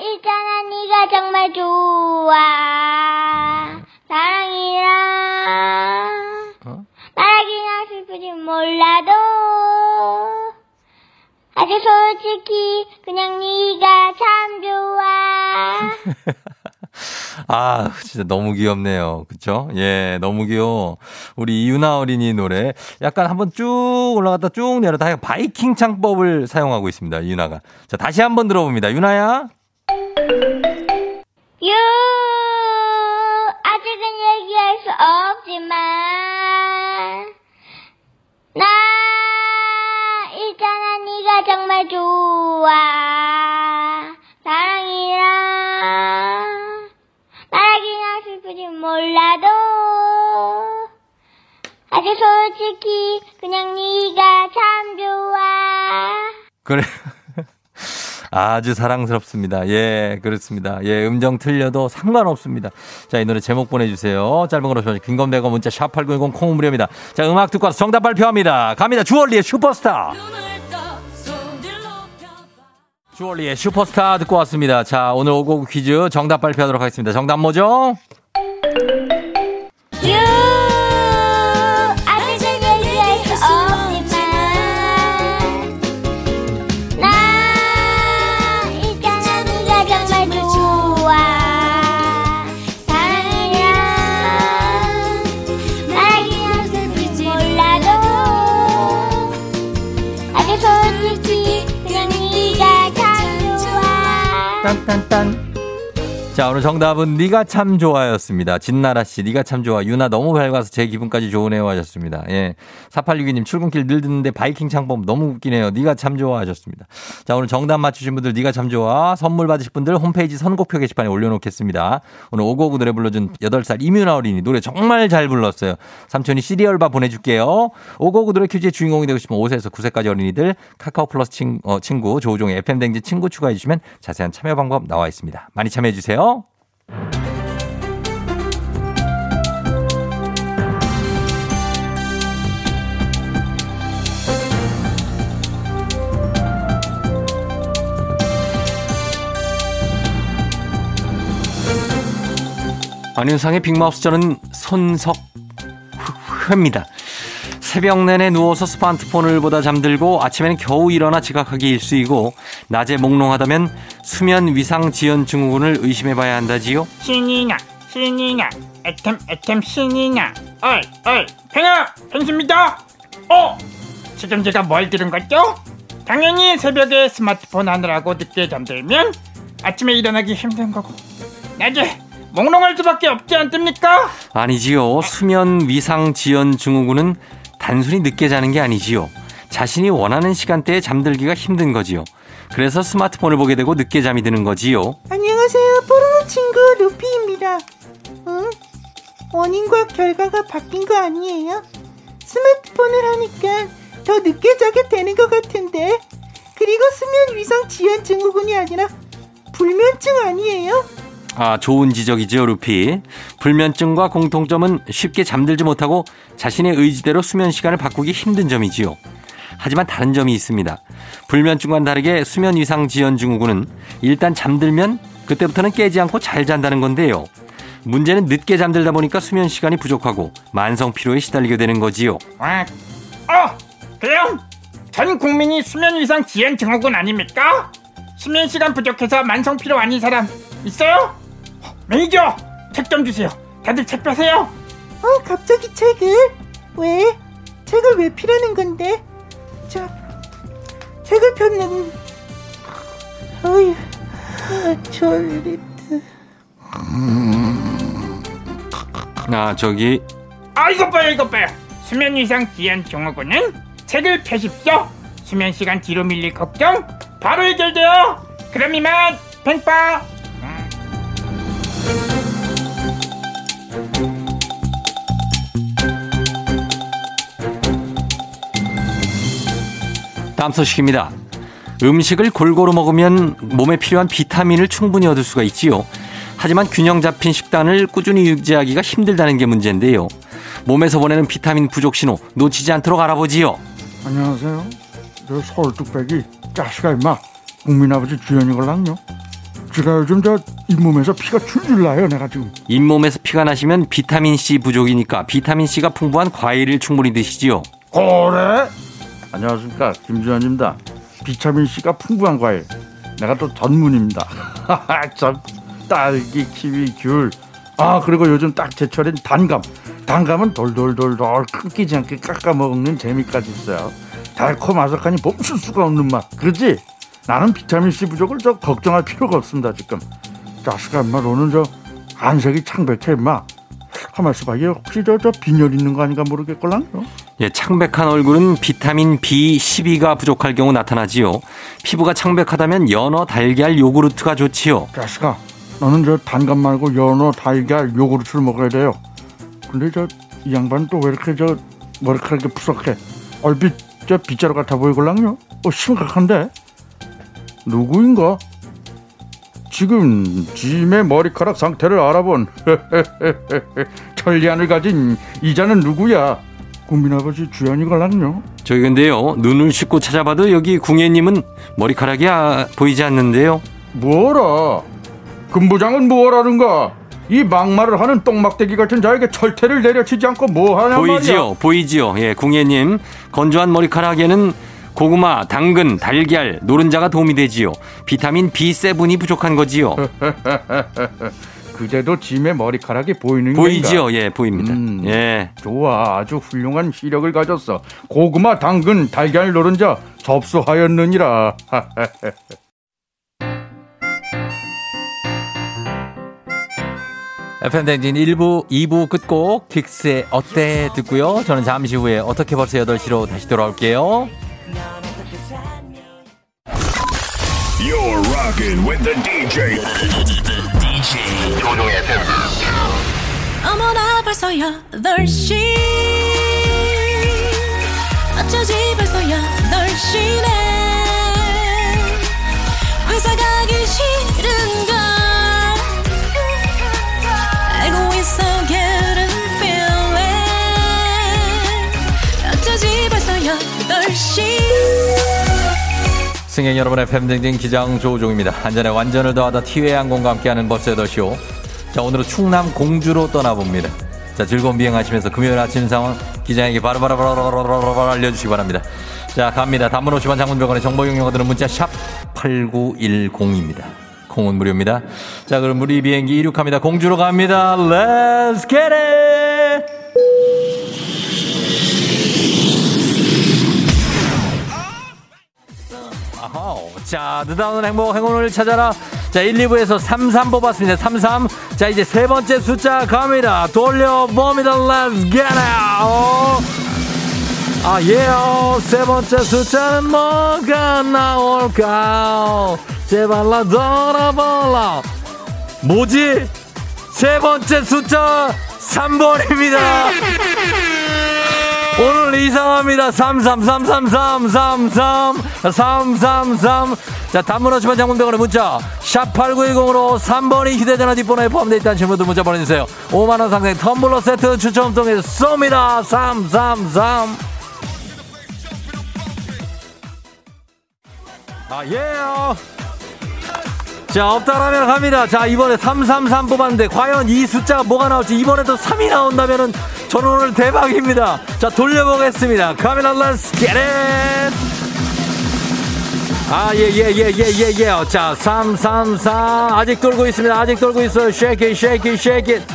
있잖아 네가 정말 좋아 사랑이라 어? 말하기나 슬 프지 몰라도 아주 솔직히 그냥 네가 참 좋아 아, 진짜 너무 귀엽네요. 그쵸? 예, 너무 귀여워. 우리 이유나 어린이 노래. 약간 한번 쭉 올라갔다 쭉 내려다 바이킹 창법을 사용하고 있습니다. 유나가. 자, 다시 한번 들어봅니다. 유나야. 유 아직은 얘기할 수 없지만 좋아 사랑이라 말하기나 슬프지 몰라도 아주 솔직히 그냥 네가 참 좋아 그래. 아주 사랑스럽습니다. 예, 그렇습니다. 예, 음정 틀려도 상관없습니다. 자, 이 노래 제목 보내주세요. 짧은 거로 좋아요. 긴건 100원 문자 샵8910 콩 무료입니다. 자, 음악 듣고 와서 정답 발표합니다. 갑니다. 주얼리의 슈퍼스타. 주얼리의 슈퍼스타 듣고 왔습니다. 자, 오늘 오고 퀴즈 정답 발표하도록 하겠습니다. 정답 뭐죠? 유 tan tan tan. 자, 오늘 정답은 네가 참 좋아였습니다. 진나라 씨, 네가 참 좋아. 유나 너무 밝아서 제 기분까지 좋으네요 하셨습니다. 예. 4862님 출근길 늘 듣는데 바이킹 창법 너무 웃기네요. 네가 참 좋아 하셨습니다. 자, 오늘 정답 맞추신 분들 네가 참 좋아. 선물 받으실 분들 홈페이지 선곡표 게시판에 올려놓겠습니다. 오늘 오고오고 노래 불러준 8살 이민아 어린이 노래 정말 잘 불렀어요. 삼촌이 시리얼바 보내줄게요. 오고오고 노래 퀴즈의 주인공이 되고 싶으면 5세에서 9세까지 어린이들 카카오 플러스 친, 어, 친구 조우종의 FM댕지 친구 추가해 주시면 자세한 참여 방법 나와 있습니다. 많이 참여해 주세요. 안윤상의 빅마우스 저는 손석회입니다. 새벽 내내 누워서 스마트폰을 보다 잠들고 아침에는 겨우 일어나 지각하기 일수이고 낮에 몽롱하다면 수면 위상 지연 증후군을 의심해 봐야 한다지요. 신이나 신이나 애템 애템 신이나 어이 어이 팽아 팽수입니다 어 지금 제가 뭘 들은 거죠? 당연히 새벽에 스마트폰 하느라고 늦게 잠들면 아침에 일어나기 힘든 거고 낮에 몽롱할 수밖에 없지 않습니까? 아니지요. 수면 위상 지연 증후군은 단순히 늦게 자는 게 아니지요. 자신이 원하는 시간대에 잠들기가 힘든 거지요. 그래서 스마트폰을 보게 되고 늦게 잠이 드는 거지요. 안녕하세요. 뽀로로 친구 루피입니다. 응? 원인과 결과가 바뀐 거 아니에요? 스마트폰을 하니까 더 늦게 자게 되는 것 같은데. 그리고 수면 위상 지연 증후군이 아니라 불면증 아니에요? 아, 좋은 지적이지요, 루피. 불면증과 공통점은 쉽게 잠들지 못하고 자신의 의지대로 수면 시간을 바꾸기 힘든 점이지요. 하지만 다른 점이 있습니다. 불면증과는 다르게 수면 이상 지연 증후군은 일단 잠들면 그때부터는 깨지 않고 잘 잔다는 건데요. 문제는 늦게 잠들다 보니까 수면 시간이 부족하고 만성 피로에 시달리게 되는 거지요. 와, 어 그럼 전 국민이 수면 위상 지연 증후군 아닙니까? 수면 시간 부족해서 만성 피로 아닌 사람 있어요? 매니저 책 좀 주세요. 다들 책 펴세요. 어, 갑자기 책을? 왜? 책을 왜 피라는 건데? 자, 책을 폈는. 어휴, 졸리트. 아, 저기 아 이것 봐요 이것 봐요. 수면 위상 지연 증후군은 책을 펴십시오. 수면 시간 뒤로 밀릴 걱정 바로 해결돼요. 그럼 이만 팽빵. 다음 소식입니다. 음식을 골고루 먹으면 몸에 필요한 비타민을 충분히 얻을 수가 있지요. 하지만 균형 잡힌 식단을 꾸준히 유지하기가 힘들다는 게 문제인데요. 몸에서 보내는 비타민 부족 신호 놓치지 않도록 알아보지요. 안녕하세요. 저 서울 뚝배기 자식아 임마 국민 아버지 주연이 걸랑요. 제가 요즘 저 잇몸에서 피가 줄줄 나요 내가 지금. 잇몸에서 피가 나시면 비타민 C 부족이니까 비타민 C가 풍부한 과일을 충분히 드시지요. 그래? 안녕하십니까 김주현입니다. 비타민 C가 풍부한 과일. 내가 또 전문입니다. 참 딸기, 키위, 귤. 아 그리고 요즘 딱 제철인 단감. 단감은 돌돌돌돌 끊기지 않게 깎아 먹는 재미까지 있어요. 달콤 아삭하니 멈출 수가 없는 맛. 그렇지? 나는 비타민 C 부족을 저 걱정할 필요가 없습니다 지금. 자식아 엄마 너는 저 안색이 창백해 임마. 가만 있어봐 얘 혹시 저 저 빈혈 있는 거 아닌가 모르겠걸랑? 어? 예, 창백한 얼굴은 비타민 B12가 부족할 경우 나타나지요. 피부가 창백하다면 연어, 달걀, 요구르트가 좋지요. 자식아 너는 저 단감 말고 연어, 달걀, 요구르트를 먹어야 돼요. 근데 저 이 양반 또 왜 이렇게 저 머리카락이 푸석해? 얼핏 저 빗자루 같아 보이걸랑요? 어 심각한데? 누구인가? 지금 짐의 머리카락 상태를 알아본 천리안을 가진 이자는 누구야? 국민 아버지 주연이 걸랑요? 저기 근데요, 눈을 씻고 찾아봐도 여기 궁예님은 머리카락이 아, 보이지 않는데요. 뭐라? 금부장은 뭐라는가? 이 막말을 하는 똥막대기 같은 자에게 철퇴를 내려치지 않고 뭐하냐 보이지요, 말이야? 보이지요. 예, 궁예님 건조한 머리카락에는 고구마, 당근, 달걀, 노른자가 도움이 되지요. 비타민 B7이 부족한 거지요. 그대도 짐의 머리카락이 보이는 보이지요, 건가? 예, 보입니다. 음. 예. 좋아 아주 훌륭한 시력을 가졌어 고구마 당근 달걀 노른자 접수하였느니라 FM댕진 1부, 2부 끝곡 킥스의 어때 듣고요. 저는 잠시 후에 어떻게 벌써 8시로 다시 돌아올게요. You're rocking with the DJ. DJ 조종의 FM. 어머나 벌써 8시 어쩌지 벌써 8시네 승객 여러분의 팬댕진 기장 조우종입니다. 안전에 완전을 더하다 티웨이 항공과 함께하는 버스 8시오. 자, 오늘은 충남 공주로 떠나봅니다. 자, 즐거운 비행하시면서 금요일 아침 상황 기장에게 바로바로바로바로바로 알려주시기 바랍니다. 자, 갑니다. 단문 50원 장문병원의 정보 용어들은 문자 샵 8910입니다. 콩은 무료입니다. 자, 그럼 우리 비행기 이륙합니다. 공주로 갑니다. Let's get it! 자, 느다운 행복, 행운을 찾아라. 자, 1, 2부에서 33 뽑았습니다. 33. 자, 이제 세 번째 숫자 갑니다. 돌려봅니다. Let's get it! 아, 예, 세 번째 숫자는 뭐가 나올까? 제발 나 돌아볼라. 뭐지? 세 번째 숫자 3번입니다. 오늘 이상합니다. 333333 333 자, 단문 오시면 장문병원의 문자 샵 8910으로 3번이 휴대전화 뒷번호에 포함되어 있다는 질문도 문자 보내주세요. 5만원 상당의 텀블러 세트 추첨 통해서 쏩니다. 333 아, 예. 자, 없다라면 갑니다. 자, 이번에 333 뽑았는데, 과연 이 숫자가 뭐가 나올지, 이번에도 3이 나온다면은, 저는 오늘 대박입니다. 자, 돌려보겠습니다. 카메라 let's get it! 아, 예, 예, 예, 예, 예, 예. 자, 333. 아직 돌고 있습니다. 아직 돌고 있어요. shake it, shake it, shake it.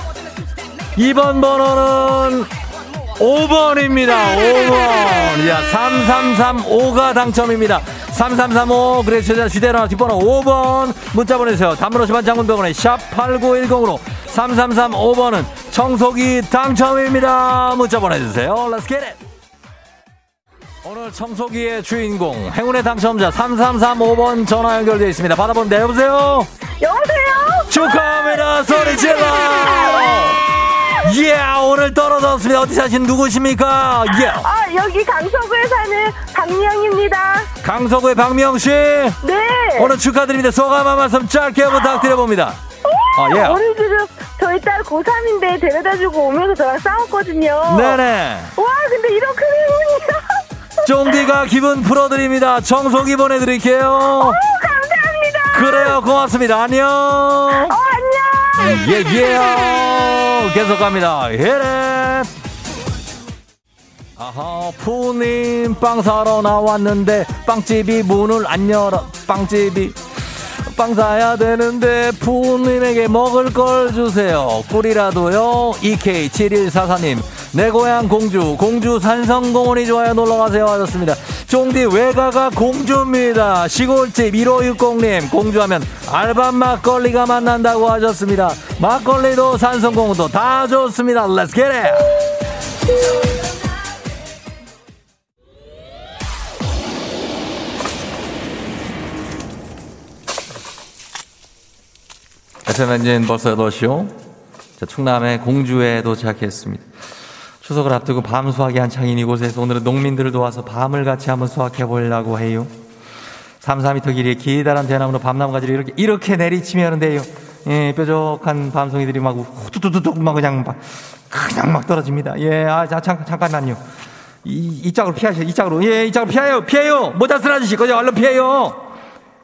2번 번호는 5번입니다. 5번. 야, 3335가 당첨입니다. 3335 그래서 휴대전화 뒷번호 5번 문자 보내주세요. 단문 50원 장문병원에 샵 8910으로 3335번은 청소기 당첨입니다. 문자 보내주세요. Let's get it. 오늘 청소기의 주인공 행운의 당첨자 3335번 전화 연결되어 있습니다. 받아봅니다. 여보세요? 여보세요? 축하합니다. 소리 질러! 예, 오늘 떨어졌습니다. 어디 사신 누구십니까? 예. 아, 여기 강서구에 사는 박미영입니다. 강서구의 박미영 씨. 네. 오늘 축하드립니다. 소감 한 말씀 짧게 부탁드려봅니다. 아, 예. 오늘 지금 저희 딸 고3인데 데려다주고 오면서 저랑 싸웠거든요. 네네. 와, 근데 이런 큰 행운이야. 쫑디가 기분 풀어드립니다. 청소기 보내드릴게요. 오, 감사합니다. 그래요, 고맙습니다. 안녕. 어, 안녕. 예, 예. 계속 갑니다. 헤레. 아하, 푸님 빵 사러 나왔는데 빵집이 문을 안 열어. 빵집이 빵 사야 되는데 푸님에게 먹을 걸 주세요. 꿀이라도요. EK7144님. 내 고향 공주, 공주 산성공원이 좋아요. 놀러 가세요. 하셨습니다. 쫑디 외가가 공주입니다. 시골집 1560님. 공주하면 알밤 막걸리가 만난다고 하셨습니다. 막걸리도 산성공원도 다 좋습니다. Let's get it! FM 엔진 벌써 8시요. 자, 충남의 공주에 도착했습니다. 추석을 앞두고 밤 수확이 한창인 이곳에서 오늘은 농민들을 도와서 밤을 같이 한번 수확해 보려고 해요. 3, 4미터 길이의 기다란 대나무로 밤나무 가지를 이렇게, 이렇게 내리치면은데요. 예, 뾰족한 밤송이들이 막 후두두둑 막 그냥 막, 그냥 막 떨어집니다. 예, 아, 자, 잠깐, 잠깐만요. 이, 이 짝으로 피하셔, 이 짝으로. 예, 이 짝으로 피해요, 피해요! 모자 쓴 아저씨, 그죠? 얼른 피해요!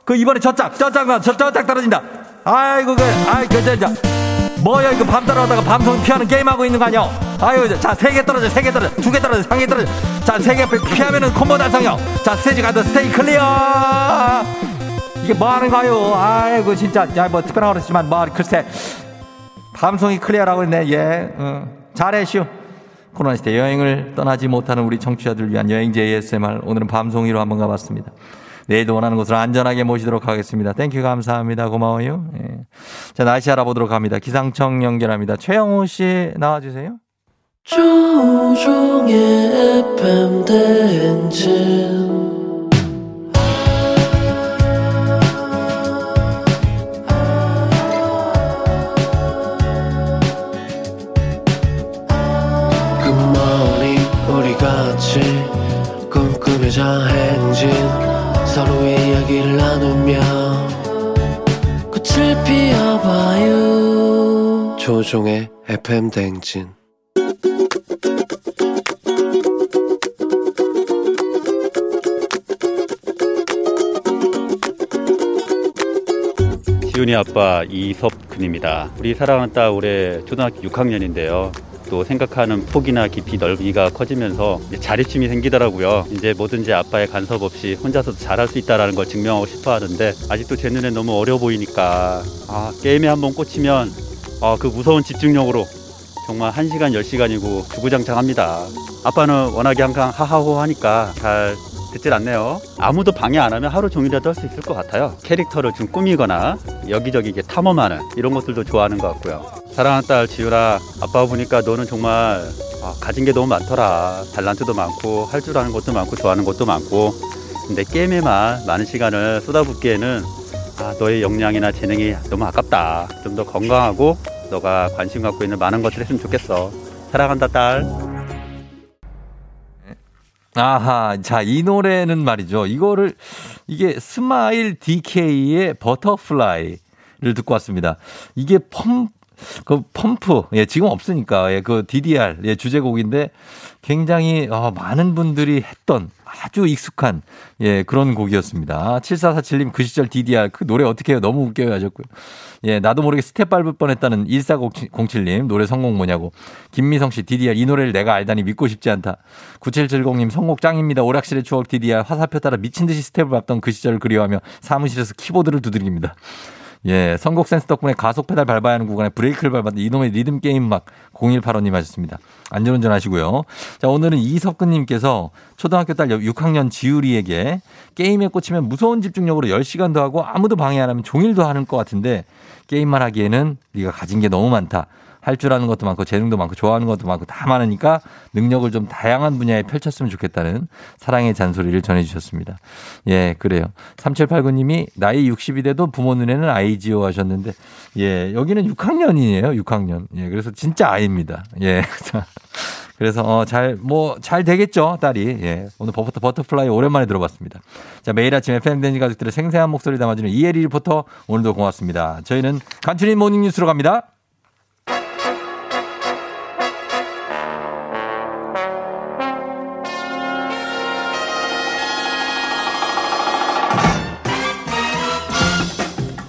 그 이번에 저 짝, 저 짝, 저, 저 짝 떨어진다. 아이고, 그, 아이, 그, 저, 저. 뭐야, 이거 밤 따라오다가 밤송 피하는 게임 하고 있는 거 아니야? 아유, 자, 세 개 떨어져, 세 개 떨어져, 두 개 떨어져, 세개 떨어져. 자, 세 개 피하면은 콤보 달성이요. 자, 스테이지 가도 스테이 클리어! 이게 뭐 하는 거요? 아이고, 진짜. 야, 뭐, 특별한 거였지만, 뭐, 글쎄. 밤송이 클리어라고 했네, 예. 어, 잘해슈. 코로나 시대 여행을 떠나지 못하는 우리 청취자들 위한 여행지 ASMR. 오늘은 밤송이로 한번 가봤습니다. 내일도 원하는 곳으로 안전하게 모시도록 하겠습니다. thank you 감사합니다. 고마워요. 예. 자, 날씨 알아보도록 합니다. 기상청 연결합니다. 최영호 씨 나와주세요. 조우종의 FM 대행진 조종의 FM 대행진 지훈이 아빠 이섭근입니다. 우리 사랑하는 딸 올해 초등학교 6학년인데요. 또 생각하는 폭이나 깊이 넓이가 커지면서 자립심이 생기더라고요. 이제 뭐든지 아빠의 간섭 없이 혼자서도 잘할 수 있다라는 걸 증명하고 싶어 하는데 아직도 제 눈에 너무 어려 보이니까 아, 게임에 한번 꽂히면 아, 그 무서운 집중력으로 정말 1시간, 10시간이고 주구장창합니다. 아빠는 워낙에 항상 하하호 하니까 잘 듣질 않네요. 아무도 방해 안 하면 하루 종일이라도 할 수 있을 것 같아요. 캐릭터를 좀 꾸미거나 여기저기 이게 탐험하는 이런 것들도 좋아하는 것 같고요. 사랑하는 딸 지유라 아빠 보니까 너는 정말 아, 가진 게 너무 많더라. 달란트도 많고 할 줄 아는 것도 많고 좋아하는 것도 많고 근데 게임에만 많은 시간을 쏟아붓기에는 아, 너의 역량이나 재능이 너무 아깝다. 좀 더 건강하고 너가 관심 갖고 있는 많은 것들 했으면 좋겠어. 사랑한다 딸. 아하, 자, 이 노래는 말이죠. 이거를, 이게 Smile.dk의 Butterfly를 듣고 왔습니다. 이게 펌, 그 펌프, 예, 지금 없으니까, 예, 그 DDR, 예, 주제곡인데 굉장히, 어, 많은 분들이 했던 아주 익숙한, 예, 그런 곡이었습니다. 7447님 그 시절 DDR, 그 노래 어떻게 해요? 너무 웃겨요 하셨고요. 예, 나도 모르게 스텝 밟을 뻔했다는 1407님 노래 선곡 뭐냐고. 김미성 씨 DDR 이 노래를 내가 알다니 믿고 싶지 않다. 9770님 선곡 짱입니다. 오락실의 추억 DDR 화살표 따라 미친 듯이 스텝을 밟던 그 시절을 그리워하며 사무실에서 키보드를 두드립니다. 예, 선곡 센스 덕분에 가속 페달 밟아야 하는 구간에 브레이크를 밟았는데 이놈의 리듬 게임 막 0185님 하셨습니다. 안전운전 하시고요. 자, 오늘은 이석근님께서 초등학교 딸 6학년 지유리에게 게임에 꽂히면 무서운 집중력으로 10시간도 하고 아무도 방해 안 하면 종일도 하는 것 같은데 게임만 하기에는 네가 가진 게 너무 많다. 할 줄 아는 것도 많고 재능도 많고 좋아하는 것도 많고 다 많으니까 능력을 좀 다양한 분야에 펼쳤으면 좋겠다는 사랑의 잔소리를 전해주셨습니다. 예, 그래요. 3789님이 나이 60이 돼도 부모 눈에는 아이지요 하셨는데 예, 여기는 6학년이에요. 6학년. 예, 그래서 진짜 아이입니다. 예. 그래서 어, 잘, 뭐, 잘 되겠죠, 딸이. 예. 오늘 butter, Butterfly 오랜만에 들어봤습니다. 자, 매일 아침 FM 대행진 가족들의 생생한 목소리 담아주는 이혜리 리포터 오늘도 고맙습니다. 저희는 간추린 모닝 뉴스로 갑니다.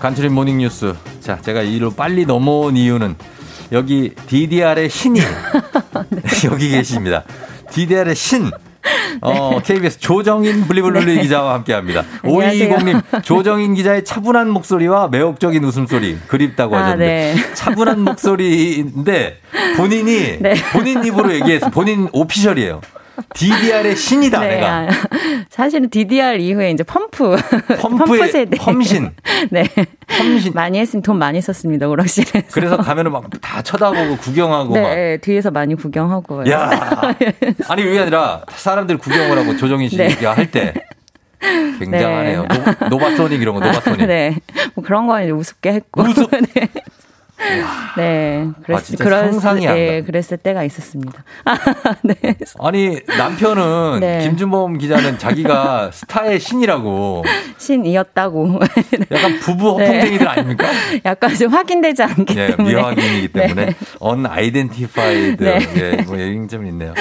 간추린 모닝뉴스. 자, 제가 이로 빨리 넘어온 이유는 여기 DDR의 신이 여기 계십니다. DDR의 신. 어, KBS 조정인 블리블룰리 네. 기자와 함께 합니다. 안녕하세요. 5220님, 조정인 기자의 차분한 목소리와 매혹적인 웃음소리 그립다고 아, 하셨는데. 네. 차분한 목소리인데 본인이 네. 본인 입으로 얘기해서 본인 오피셜이에요. DDR의 신이다, 네, 내가. 아, 사실은 DDR 이후에 이제 펌프. 펌프의 세대. 펌신. 네. 많이 했으면 돈 많이 썼습니다, 오락실에서. 그래서 가면은 막 다 쳐다보고 구경하고 막. 네, 뒤에서 많이 구경하고. 야 아니 그게 아니라 사람들 구경을 하고 조우종 씨가 네. 할때 굉장하네요. 노, 노바소닉 이런 거 노바소닉. 네. 뭐 그런 거 이제 우습게 했고. 네. 네. 그랬, 아, 진짜 그랬, 상상이 안 예, 가. 그랬을 때가 있었습니다. 아니 남편은 네. 김준범 기자는 자기가 스타의 신이라고 신이었다고. 약간 부부 네. 허풍쟁이들 아닙니까? 약간 좀 확인되지 않기 예, 때문에. 미확인이기 때문에 네. unidentified 네. 예, 뭐 이런 점이 있네요.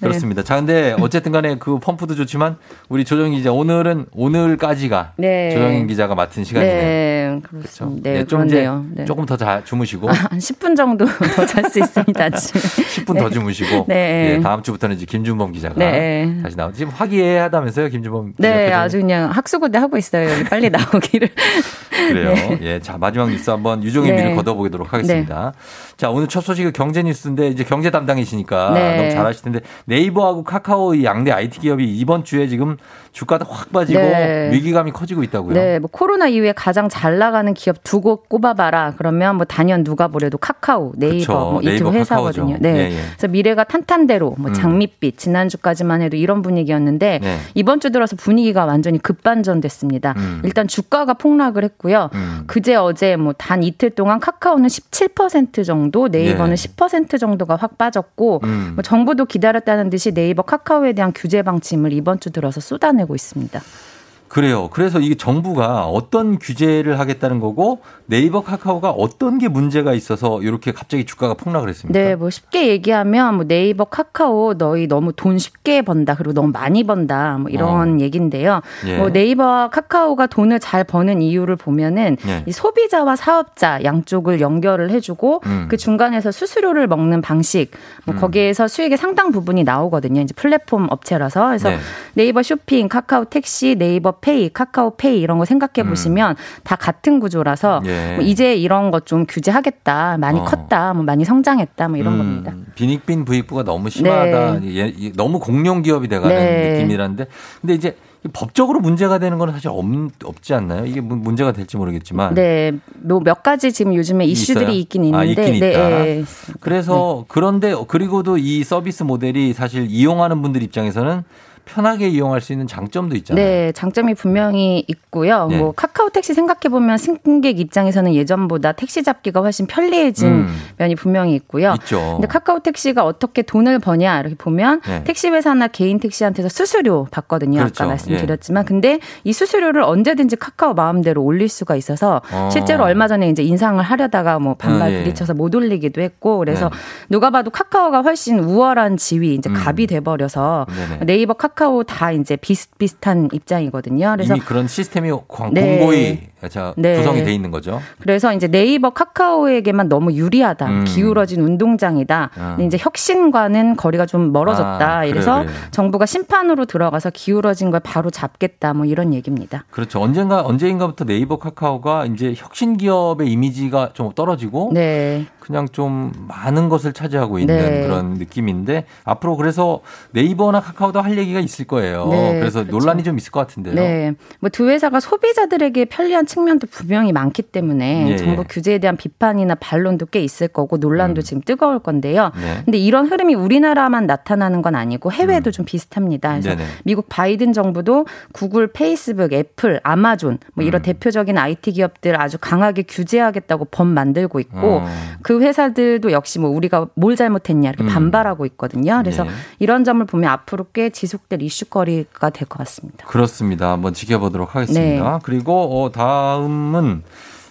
그렇습니다. 자, 근데 어쨌든 간에 그 펌프도 좋지만 우리 조정인 기자 오늘은 오늘까지가 네. 조정인 기자가 맡은 시간이네요. 네. 네, 그렇습니다. 네, 좀 이제 그렇네요. 네. 조금 더 자, 주무 시고 한 10분 정도 더 잘 수 있습니다. 지금. 10분 더 주무시고 네. 예, 다음 주부터는 이제 김준범 기자가 네. 다시 나오. 지금 화기애애하다면서요, 김준범 기자. 네? 아주 그냥 학수고대 하고 있어요. 빨리 나오기를. 그래요. 네. 예, 자 마지막 뉴스 한번 유종의 네. 미를 걷어보도록 하겠습니다. 자 오늘 첫 소식은 경제 뉴스인데 이제 경제 담당이시니까 네. 너무 잘하실 텐데 네이버하고 카카오 이 양대 IT 기업이 이번 주에 지금 주가가 확 빠지고 네. 위기감이 커지고 있다고요. 네, 뭐 코로나 이후에 가장 잘 나가는 기업 두 곳 꼽아봐라. 그러면 뭐 단연 누가 보래도 카카오, 네이버. 뭐이 네이버, 두 회사거든요. 카카오죠. 네. 예, 예. 그래서 미래가 탄탄대로 뭐 음. 장밋빛 지난주까지만 해도 이런 분위기였는데 네. 이번 주 들어서 분위기가 완전히 급반전됐습니다. 음. 일단 주가가 폭락을 했고요. 음. 그제 어제 뭐 단 이틀 동안 카카오는 17% 정도, 네이버는 예. 10% 정도가 확 빠졌고 음. 뭐 정부도 기다렸다는 듯이 네이버 카카오에 대한 규제 방침을 이번 주 들어서 쏟아내고 있습니다. 그래요. 그래서 이게 정부가 어떤 규제를 하겠다는 거고 네이버 카카오가 어떤 게 문제가 있어서 이렇게 갑자기 주가가 폭락을 했습니까? 네, 뭐 쉽게 얘기하면 뭐 네이버, 카카오 너희 너무 돈 쉽게 번다 그리고 너무 많이 번다 뭐 이런 얘기인데요. 예. 뭐 네이버와 카카오가 돈을 잘 버는 이유를 보면은 예. 이 소비자와 사업자 양쪽을 연결을 해 주고 음. 그 중간에서 수수료를 먹는 방식 뭐 음. 거기에서 수익의 상당 부분이 나오거든요. 이제 플랫폼 업체라서 그래서 네. 네이버 쇼핑, 카카오 택시, 네이버 페이, 카카오 페이 이런 거 생각해 보시면 다 같은 구조라서 음. 예. 뭐 이제 이런 것 좀 규제하겠다. 많이 어. 컸다. 뭐 많이 성장했다. 뭐 이런 음, 겁니다. 빈익빈 부익부가 너무 심하다. 예, 예, 너무 공룡 기업이 돼가는 네. 느낌이라는데, 근데 이제 법적으로 문제가 되는 건 사실 없, 없지 않나요? 이게 문- 문제가 될지 모르겠지만. 네, 뭐몇 가지 지금 요즘에 이슈들이 있어요? 있긴 있는데, 아, 있긴 있다. 네, 예. 그래서 그런데 그리고도 이 서비스 모델이 사실 이용하는 분들 입장에서는 편하게 이용할 수 있는 장점도 있잖아요. 네, 장점이 분명히 있고요. 네. 뭐 카카오 택시 생각해 보면 승객 입장에서는 예전보다 택시 잡기가 훨씬 편리해진 음. 면이 분명히 있고요. 있죠. 근데 카카오 택시가 어떻게 돈을 버냐 이렇게 보면 네. 택시 회사나 개인 택시한테서 수수료 받거든요. 그렇죠. 아까 말씀드렸지만 근데 이 수수료를 언제든지 카카오 마음대로 올릴 수가 있어서 어. 실제로 얼마 전에 이제 인상을 하려다가 뭐 반발 아, 예. 부딪혀서 못 올리기도 했고 그래서 네. 누가 봐도 카카오가 훨씬 우월한 지위 이제 음. 갑이 돼 버려서. 네이버 카카오 다 이제 비슷비슷한 입장이거든요. 그래서 이미 그런 시스템이 광- 네. 공고히 자, 네. 구성이 돼 있는 거죠. 그래서 이제 네이버 카카오에게만 너무 유리하다. 음. 기울어진 운동장이다. 아. 이제 혁신과는 거리가 좀 멀어졌다. 아, 이래서 그래요. 정부가 심판으로 들어가서 기울어진 걸 바로 잡겠다. 뭐 이런 얘기입니다. 그렇죠. 언젠가 언제인가부터 네이버 카카오가 이제 혁신 기업의 이미지가 좀 떨어지고 네. 그냥 좀 많은 것을 차지하고 있는 네. 그런 느낌인데 앞으로 그래서 네이버나 카카오도 할 얘기가 있을 거예요. 네, 그래서 그렇죠. 논란이 좀 있을 것 같은데요. 네. 뭐 두 회사가 소비자들에게 편리한 측면도 분명히 많기 때문에 예, 정부 예. 규제에 대한 비판이나 반론도 꽤 있을 거고 논란도 지금 뜨거울 건데요. 음. 네. 근데 이런 흐름이 우리나라만 나타나는 건 아니고 해외도 좀 비슷합니다. 그래서 음. 네네. 미국 바이든 정부도 구글, 페이스북, 애플, 아마존 뭐 음. 이런 대표적인 IT 기업들 아주 강하게 규제하겠다고 법 만들고 있고 어. 그 회사들도 역시 뭐 우리가 뭘 잘못했냐 이렇게 음. 반발하고 있거든요. 그래서 네. 이런 점을 보면 앞으로 꽤 지속될 이슈거리가 될 것 같습니다. 그렇습니다. 한번 지켜보도록 하겠습니다. 네. 그리고 어, 다 음은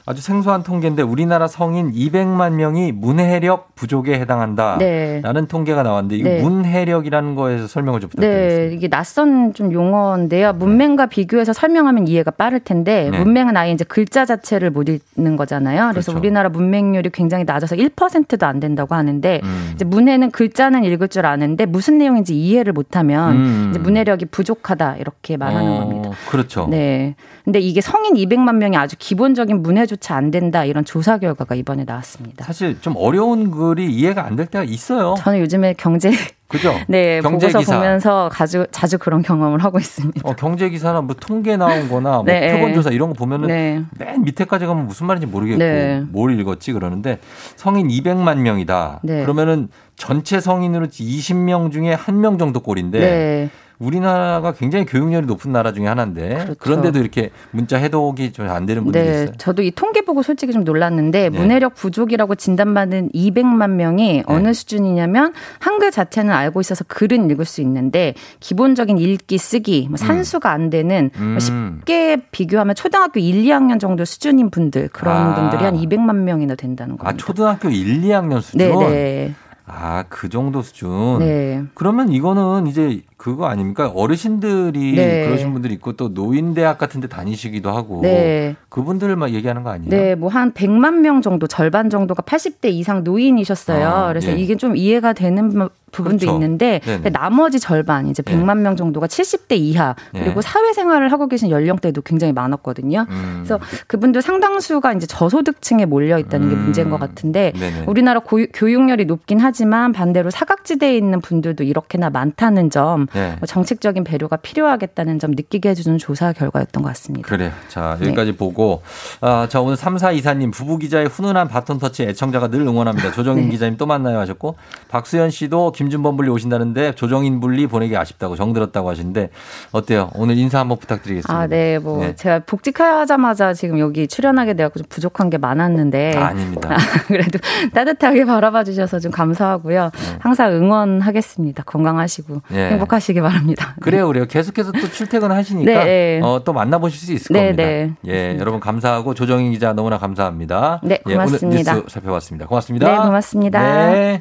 아주 생소한 통계인데 우리나라 성인 200만 명이 문해력 부족에 해당한다. 네. 라는 통계가 나왔는데 이거 네. 문해력이라는 거에서 설명을 좀 부탁드리겠습니다. 네, 이게 낯선 좀 용어인데요. 문맹과 비교해서 설명하면 이해가 빠를 텐데 네. 문맹은 아예 이제 글자 자체를 못 읽는 거잖아요. 그래서 그렇죠. 우리나라 문맹률이 굉장히 낮아서 1%도 안 된다고 하는데 음. 이제 문해는 글자는 읽을 줄 아는데 무슨 내용인지 이해를 못 하면 음. 이제 문해력이 부족하다 이렇게 말하는 어, 겁니다. 그렇죠. 네. 근데 이게 성인 200만 명이 아주 기본적인 문해 조차 안 된다 이런 조사 결과가 이번에 나왔습니다. 사실 좀 어려운 글이 이해가 안 될 때가 있어요. 저는 요즘에 경제 그죠? 네 경제 보고서 기사. 보면서 자주 자주 그런 경험을 하고 있습니다. 어, 경제 기사나 뭐 통계 나온 거나 뭐 네. 표본조사 이런 거 보면은 네. 맨 밑에까지 가면 무슨 말인지 모르겠고 네. 뭘 읽었지 그러는데 성인 200만 명이다. 네. 그러면은 전체 성인으로 20명 중에 한 명 정도 꼴인데 네. 우리나라가 굉장히 교육열이 높은 나라 중에 하나인데 그런데도 이렇게 문자 해독이 좀 안 되는 분들이 네, 있어요. 저도 이 통계 보고 솔직히 좀 놀랐는데 네. 문해력 부족이라고 진단받은 200만 명이 어느 수준이냐면 한글 자체는 알고 있어서 글은 읽을 수 있는데 기본적인 읽기 쓰기 뭐 산수가 안 되는 뭐 음. 쉽게 비교하면 초등학교 1, 2학년 정도 수준인 분들 그런 아. 분들이 한 200만 명이나 된다는 아 겁니다. 초등학교 1, 2학년 수준. 네, 네. 아 그 정도 수준. 네. 그러면 이거는 이제 그거 아닙니까? 어르신들이 네. 그러신 분들이 있고 또 노인 대학 같은 데 다니시기도 하고 네. 그분들만 얘기하는 거 아니에요? 네, 뭐 한 100만 명 정도, 절반 정도가 80대 이상 노인이셨어요. 아, 그래서 예. 이게 좀 이해가 되는 부- 부분도 그렇죠. 있는데 네네. 근데 나머지 절반 이제 100만 명 정도가 70대 이하 그리고 예. 사회생활을 하고 계신 연령대도 굉장히 많았거든요. 음. 그래서 그분들 상당수가 이제 저소득층에 몰려 있다는 게 음. 문제인 것 같은데 네네. 우리나라 고- 교육열이 높긴 하지만 반대로 사각지대에 있는 분들도 이렇게나 많다는 점 네. 뭐 정책적인 배려가 필요하겠다는 점 느끼게 해주는 조사 결과였던 것 같습니다. 그래요. 자, 네. 여기까지 보고, 아, 자, 오늘 3사 이사님, 부부 기자의 훈훈한 바톤 터치 애청자가 늘 응원합니다. 조정인 네. 기자님 또 만나요 하셨고, 박수현 씨도 김준범 분리 오신다는데 조정인 분리 보내기 아쉽다고 정들었다고 하시는데, 어때요? 오늘 인사 한번 부탁드리겠습니다. 아, 네, 뭐 네. 제가 복직하자마자 지금 여기 출연하게 돼갖고 좀 부족한 게 많았는데 아, 아닙니다. 그래도 따뜻하게 바라봐 주셔서 좀 감사하고요. 항상 응원하겠습니다. 건강하시고 네. 행복하 시기 바랍니다. 그래요, 그래요. 계속해서 또 출퇴근 하시니까 네, 네. 어, 또 만나보실 수 있을 네, 겁니다. 네. 예, 여러분 감사하고 조정인 기자 너무나 감사합니다. 네, 예, 오늘 고맙습니다. 뉴스 살펴봤습니다. 고맙습니다. 네, 고맙습니다. 네.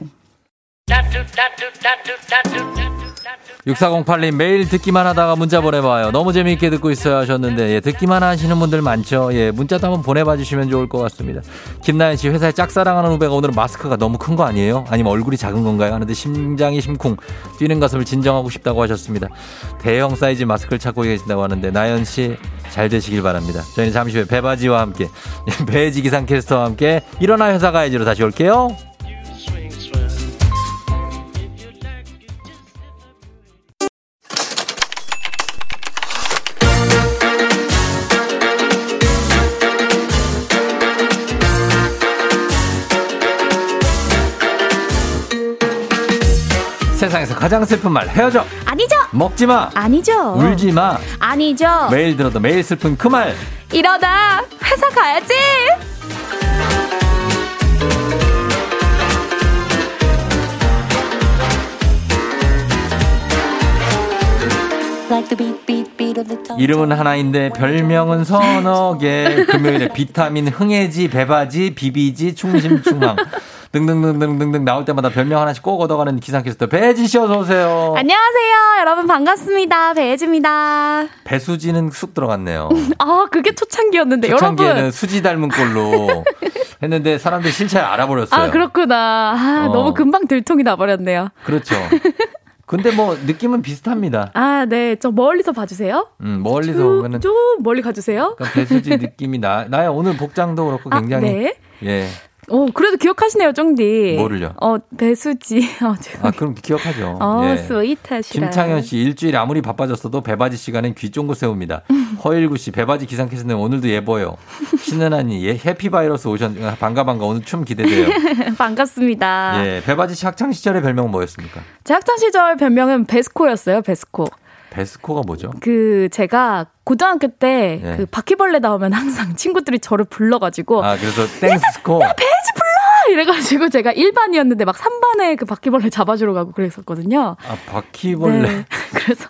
6408님 매일 듣기만 하다가 문자 보내봐요. 너무 재미있게 듣고 있어요 하셨는데 예, 듣기만 하시는 분들 많죠. 예, 문자도 한번 보내봐 주시면 좋을 것 같습니다. 김나연 씨 회사에 짝사랑하는 후배가 오늘은 마스크가 너무 큰 거 아니에요? 아니면 얼굴이 작은 건가요? 하는데 심장이 심쿵 뛰는 가슴을 진정하고 싶다고 하셨습니다. 대형 사이즈 마스크를 찾고 계신다고 하는데 나연 씨 잘 되시길 바랍니다. 저희는 잠시 후에 배바지와 함께 배지 기상 캐스터와 함께 일어나 회사 가야지로 다시 올게요. 가장 슬픈 말 헤어져 아니죠. 먹지 마 아니죠. 울지 마 아니죠. 매일 들어도 매일 슬픈 그 말 이러다 회사 가야지. 이름은 하나인데 별명은 서너 개 금요일에 비타민 흥해지 배바지 비비지 충심 충망 등등등등등등 나올 때마다 별명 하나씩 꼭 얻어가는 기상캐스터 배지 씨 어서 오세요. 안녕하세요. 여러분 반갑습니다. 배혜지입니다. 배수지는 쑥 들어갔네요. 아, 그게 초창기였는데 초창기에는 여러분. 수지 닮은 꼴로 했는데 사람들이 실체를 알아버렸어요. 아, 그렇구나. 아, 어. 너무 금방 들통이 나버렸네요. 그렇죠. 근데 뭐 느낌은 비슷합니다. 아, 네. 좀 멀리서 봐주세요. 음, 멀리서 좀, 보면은 좀 멀리 가주세요. 약간 배수지 느낌이 나. 나야 오늘 복장도 그렇고 아, 굉장히 네. 예. 어, 그래도 기억하시네요, 쫑디. 뭐를요? 어, 배수지. 어, 아 그럼 기억하죠. 어, 예. sweet하시라. 김창현 씨 일주일에 아무리 바빠졌어도 배바지 시간엔 귀 쫑긋 세웁니다. 허일구 씨 배바지 기상캐스터는 오늘도 예뻐요. 신은아니 예, happy virus 오셨 반가 반가 오늘 춤 기대돼요. 반갑습니다. 예 배바지 씨 학창 시절의 별명은 뭐였습니까? 제 학창 시절 별명은 베스코였어요, 베스코. 베스코가 뭐죠? 그 제가 고등학교 때그 예. 바퀴벌레 나오면 항상 친구들이 저를 불러가지고 아 그래서 땡스코. 배지 불러 이래가지고 제가 1반이었는데 막 3반에 그 바퀴벌레 잡아주러 가고 그랬었거든요. 아 바퀴벌레. 네. 그래서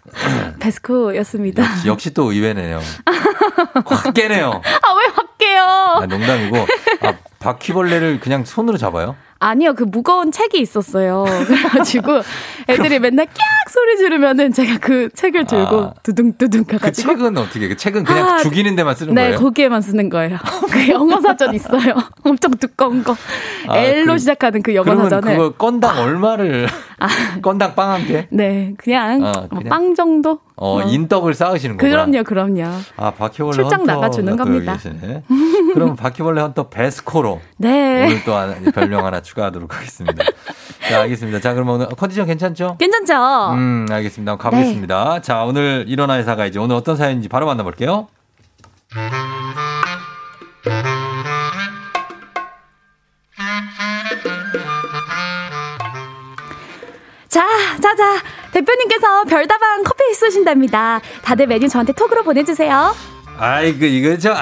베스코였습니다. 역시, 역시 또 의외네요. 확 깨네요. 아왜 할게요? 아, 농담이고. 아, 바퀴벌레를 그냥 손으로 잡아요? 아니요, 그 무거운 책이 있었어요. 그래가지고 애들이 맨날 깍 소리 지르면은 제가 그 책을 들고 아. 두둥두둥 그 가가지고. 책은 어떻게, 그 책은 그냥 아, 죽이는 데만 쓰는 네, 거예요? 거기에만 쓰는 거예요. 그 영어 사전 있어요. 엄청 두꺼운 거. 아, L로 그- 시작하는 그 영어 사전을. 그거 건당 얼마를, 건당 빵 한 개? 네, 그냥, 어, 뭐 그냥. 빵 정도? 어, 어. 인덕을 쌓으시는 거구나. 그럼요, 그럼요. 아, 바퀴벌레 출장 헌터 나가주는 또 겁니다. 그럼 바퀴벌레 헌터 베스코로 네. 오늘 또 별명 하나 추가하도록 하겠습니다. 자, 알겠습니다. 자, 그럼 오늘 컨디션 괜찮죠? 괜찮죠? 음, 알겠습니다. 가보겠습니다. 자, 오늘 일어나 회사가 이제 오늘 어떤 사연인지 바로 만나볼게요. 자, 자, 자. 대표님께서 별다방 커피 쏘신답니다. 다들 메뉴 저한테 톡으로 보내주세요. 아이, 그, 이거, 저,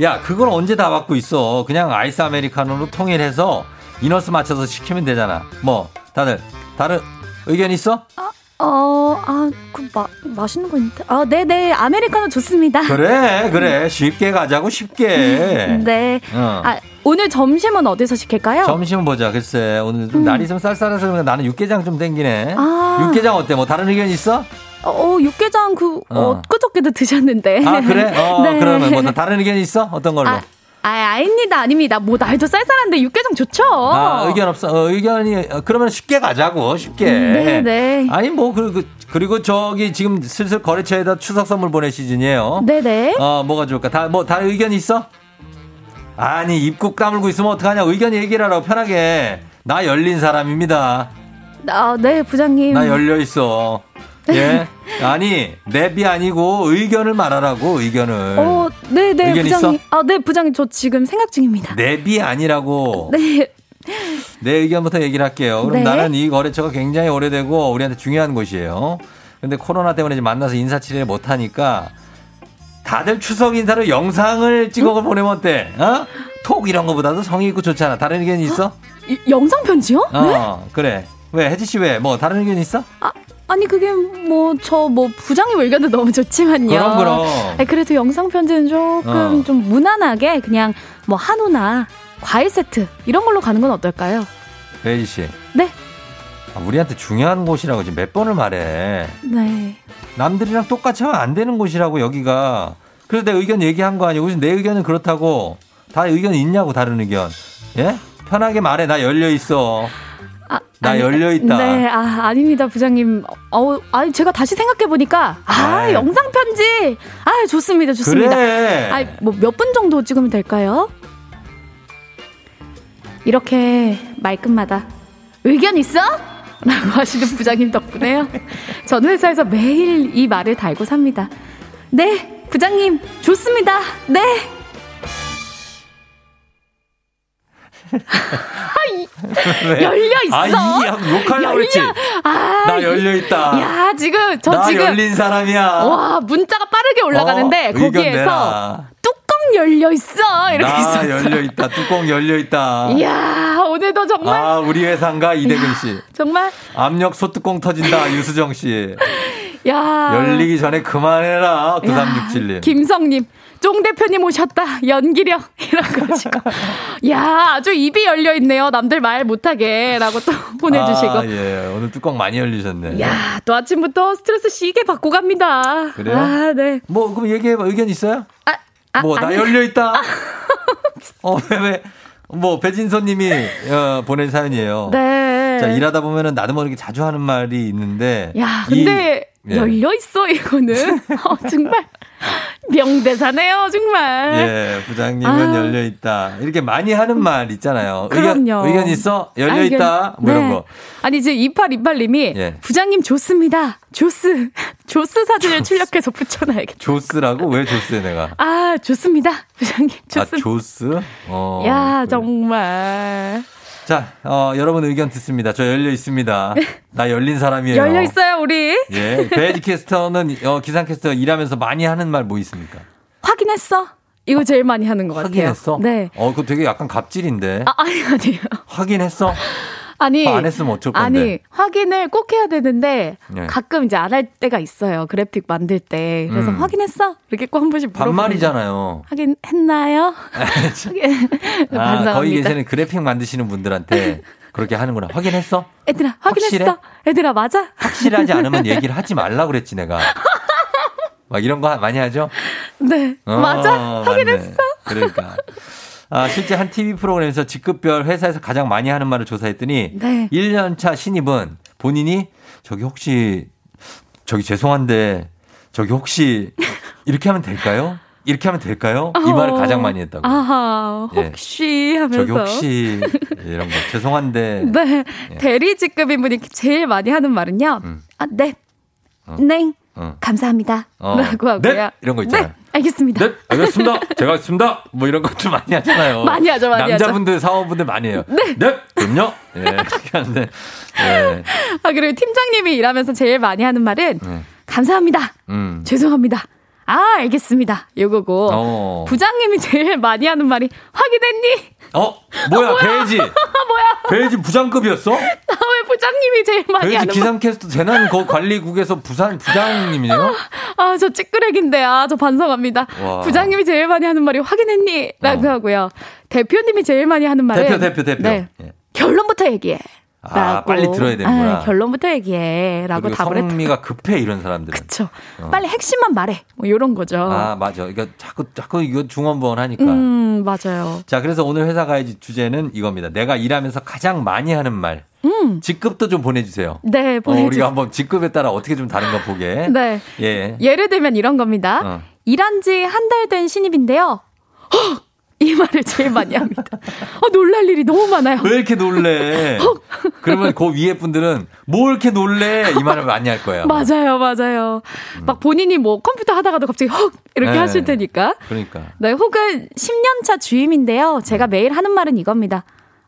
야, 그걸 언제 다 받고 있어. 그냥 아이스 아메리카노로 통일해서 이너스 맞춰서 시키면 되잖아. 뭐, 다들, 다른 의견 있어? 어, 아, 그, 마, 맛있는 거 있는데. 아, 네네. 아메리카노 좋습니다. 그래, 그래. 쉽게 가자고, 쉽게. 네. 어. 아, 오늘 점심은 어디서 시킬까요? 점심 보자. 글쎄, 오늘 좀 날이 좀 쌀쌀해서 그런가 나는 육개장 좀 땡기네. 아. 육개장 어때? 뭐 다른 의견 있어? 어, 육개장 그, 어. 어, 엊그저께도 드셨는데. 아, 그래? 어, 네. 그러면 뭐 다른 의견 있어? 어떤 걸로? 아, 아, 아닙니다, 아닙니다. 뭐, 날도 쌀쌀한데 육개장 좋죠. 아, 의견 없어. 어, 의견이 어, 그러면 쉽게 가자고. 쉽게. 네, 네. 아니 뭐 그리고 그리고 저기 지금 슬슬 거래처에다 추석 선물 보낼 시즌이에요. 네네. 어, 뭐가 좋을까? 다 뭐 다른 의견 있어? 아니 입국 까물고 있으면 어떡하냐? 의견 얘기를 하라고 편하게. 나 열린 사람입니다. 아, 네, 부장님. 나 열려 있어. 예? 아니 랩이 아니고 의견을 말하라고 의견을. 어, 네, 네, 의견 부장님. 있어? 아, 네, 부장님. 저 지금 생각 중입니다. 랩이 아니라고. 네. 내 의견부터 얘기를 할게요. 그럼 네. 나는 이 거래처가 굉장히 오래되고 우리한테 중요한 곳이에요. 근데 코로나 때문에 이제 만나서 인사치레를 못 하니까 다들 추석 인사로 영상을 찍어 보내면 어때? 어? 톡 이런 거보다도 성의 있고 좋잖아. 다른 의견 있어? 이- 영상 편지요? 네? 어, 그래. 왜? 혜지 씨 왜? 뭐 다른 의견 있어? 아니 그게 뭐저뭐 부장님 의견도 너무 좋지만요. 그럼, 그럼. 아니, 그래도 영상 편지는 조금 어. 좀 무난하게 그냥 뭐 한우나 과일 세트 이런 걸로 가는 건 어떨까요? 혜지 씨. 네. 아, 우리한테 중요한 곳이라고 지금 몇 번을 말해. 네. 남들이랑 똑같이 하면 안 되는 곳이라고 여기가. 그래서 내 의견 얘기한 거 아니고 무슨 내 의견은 그렇다고 다 의견 있냐고 다른 의견. 예? 편하게 말해. 나 열려 있어. 나 아니, 열려 있다. 네, 아 아닙니다 부장님. 어, 아니 제가 다시 생각해 보니까 아 아이. 영상 편지 아 좋습니다 좋습니다. 그래. 아니 뭐몇 분 정도 찍으면 될까요? 이렇게 말끝마다 의견 있어? 라고 하시는 부장님 덕분에요. 전 회사에서 매일 이 말을 달고 삽니다. 네, 부장님, 좋습니다. 네. 왜? 열려 있어. 아, 이 욕하려고 그랬지. 아, 나 열려 있다. 야, 지금, 저나 지금. 열린 사람이야. 와, 문자가 빠르게 올라가는데, 어, 거기에서. 뚜껑 열려 있어. 이렇게 나 있었어. 열려 있다. 뚜껑 열려 있다. 이야, 오늘도 정말, 아, 우리 회사인가 이대근 씨. 정말, 압력 소뚜껑 터진다. 유수정 씨. 야. 열리기 전에 그만해라. 9367님. 김성님, 쫑 대표님 오셨다. 연기력. 이라고 하시고. 야, 아주 입이 열려 있네요. 남들 말 못하게. 라고 또 보내주시고. 아, 예. 오늘 뚜껑 많이 열리셨네. 야, 또 아침부터 스트레스 시게 받고 갑니다. 그래요? 아, 네. 뭐, 그럼 얘기해봐. 의견 있어요? 아, 뭐, 나 아니. 열려 있다. 어, 왜, 왜. 뭐, 배진선 님이 어, 보낸 사연이에요. 네. 자, 일하다 보면은 나도 모르게 자주 하는 말이 있는데. 야, 이- 근데 예. 열려 있어, 이거는. 어, 정말. 명대사네요, 정말. 예, 부장님은 아. 열려 있다. 이렇게 많이 하는 말 있잖아요. 그럼요. 의견, 의견 있어? 열려 아, 있다? 뭐 이런 네. 거. 아니, 이제 2828님이 예. 부장님 좋습니다. 조스. 조스 사진을 출력해서 붙여놔야겠다. 조스라고? 왜 조스에 내가? 아, 좋습니다. 부장님, 좋습니다. 아, 조스? 어. 야, 정말. 자, 어, 여러분 의견 듣습니다. 저 열려 있습니다. 나 열린 사람이에요. 열려 있어요, 우리. 예. 배지 캐스터는, 어, 기상 캐스터 일하면서 많이 하는 말 뭐 있습니까? 확인했어? 이거 제일 많이 하는 것 같아요. 확인했어? 네. 어, 그거 되게 약간 갑질인데. 아, 아니, 아니에요. 확인했어? 아니. 안 했으면 어쩔 건데. 아니, 확인을 꼭 해야 되는데, 네. 가끔 이제 안 할 때가 있어요. 그래픽 만들 때. 그래서 음. 확인했어? 이렇게 꼭 한 번씩 물어보는 반말이잖아요. 확인했나요? 확인. 아. 거기 계시는 그래픽 만드시는 분들한테 그렇게 하는구나. 확인했어? 애들아, 확인했어? 확실해? 애들아, 맞아? 확실하지 않으면 얘기를 하지 말라 그랬지 내가. 막 이런 거 많이 하죠? 네. 어, 맞아? 확인했어? 그러니까. 아, 실제 한 TV 프로그램에서 직급별 회사에서 가장 많이 하는 말을 조사했더니 네. 1년차 신입은 본인이 저기 혹시 저기 죄송한데 저기 혹시 이렇게 하면 될까요? 이렇게 하면 될까요? 이 말을 어. 가장 많이 했다고. 아하, 예. 혹시 하면서. 저기 혹시 이런 거 죄송한데 네. 예. 대리 직급인 분이 제일 많이 하는 말은요. 음. 아, 네. 어. 네. 어. 감사합니다. 어. 라고 하고요. 네? 이런 거 있잖아요. 네. 알겠습니다. 네, 알겠습니다. 제가 했습니다. 뭐 이런 것도 많이 하잖아요. 많이 하죠, 많이 남자분들 사원분들 많이 해요. 네, 네, 그럼요. 예, 그렇게 하는데, 예, 아, 그리고 팀장님이 일하면서 제일 많이 하는 말은 예. 감사합니다. 음. 죄송합니다. 아, 알겠습니다. 요거고. 어. 부장님이 제일 많이 하는 말이 확인했니? 어, 뭐야, 배지. 뭐야? 배지 부장급이었어? 나 왜 부장님이 제일 많이 말? 기상캐스터 재난 거 관리국에서 부산 부장님이에요? 아, 저 찌끄레기인데, 아, 저 반성합니다. 와. 부장님이 제일 많이 하는 말이 확인했니? 라고 하고요. 대표님이 제일 많이 하는 말은. 대표, 대표, 대표. 네. 예. 결론부터 얘기해. 아. 빨리 들어야 되는구나. 아, 결론부터 얘기해. 라고 그리고 답을 했다. 성미가 급해 이런 사람들은. 그쵸. 어. 빨리 핵심만 말해. 뭐 이런 거죠. 아 맞아. 그러니까 자꾸 자꾸 이거 중원부원 하니까. 음, 맞아요. 자 그래서 오늘 회사 가야지 주제는 이겁니다. 내가 일하면서 가장 많이 하는 말. 음. 직급도 좀 보내주세요. 네, 어, 보내주세요. 우리가 한번 직급에 따라 어떻게 좀 다른가 보게. 네. 예. 예를 들면 이런 겁니다. 어. 일한 지 한 달 된 신입인데요. 헉! 이 말을 제일 많이 합니다. 어, 놀랄 일이 너무 많아요. 왜 이렇게 놀래? 그러면 그 위에 분들은 뭐 이렇게 놀래? 이 말을 많이 할 거예요. 맞아요, 맞아요. 막 본인이 뭐 컴퓨터 하다가도 갑자기 헉! 이렇게 음. 네. 하실 테니까. 그러니까. 네, 혹은 10년차 주임인데요. 제가 매일 하는 말은 이겁니다.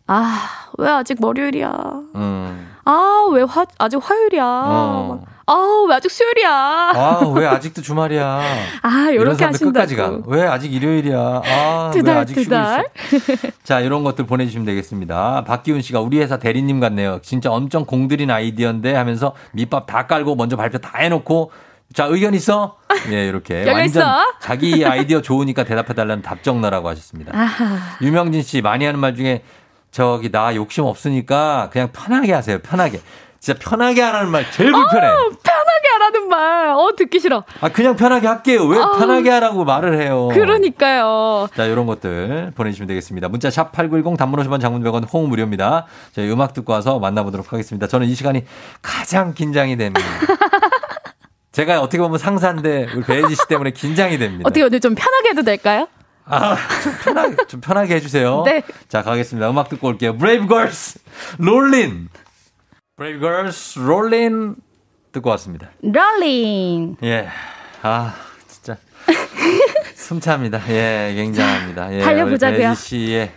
아, 왜 아직 월요일이야? 음. 아, 왜 화, 아직 화요일이야? 어. 아, 왜 아직 수요일이야? 아, 왜 아직도 주말이야? 아, 요렇게 사람들 끝까지 가. 하신다고. 왜 아직 일요일이야? 아, 두왜 달, 아직 두 쉬고 있어? 달. 자, 이런 것들 보내주시면 되겠습니다. 박기훈 씨가 우리 회사 대리님 같네요. 진짜 엄청 공들인 아이디어인데 하면서 밑밥 다 깔고 먼저 발표 다 해놓고 자, 의견 있어? 예, 이렇게. 완전 있어? 자기 아이디어 좋으니까 대답해달라는 답정너라고 하셨습니다. 아하. 유명진 씨 많이 하는 말 중에 저기 나 욕심 없으니까 그냥 편하게 하세요. 편하게. 진짜 편하게 하라는 말 제일 불편해. 어, 편하게 하라는 말. 어, 듣기 싫어. 아 그냥 편하게 할게요. 왜 아우. 편하게 하라고 말을 해요. 그러니까요. 자, 이런 것들 보내주시면 되겠습니다. 문자 샵 8910 단문 50원 장문 100원 홍 무료입니다. 저희 음악 듣고 와서 만나보도록 하겠습니다. 저는 이 시간이 가장 긴장이 됩니다. 제가 어떻게 보면 상사인데 우리 배혜지 씨 때문에 긴장이 됩니다. 어떻게 오늘 좀 편하게 해도 될까요? 아, 좀 편하게, 좀 편하게 해주세요. 네. 자, 가겠습니다. 음악 듣고 올게요. 브레이브 걸스, 롤린. 브레이브 걸스, 롤린. 듣고 왔습니다. 롤링. 예. 아, 진짜. 숨찹니다. 예, 굉장합니다. 예, 달려보자고요. 씨의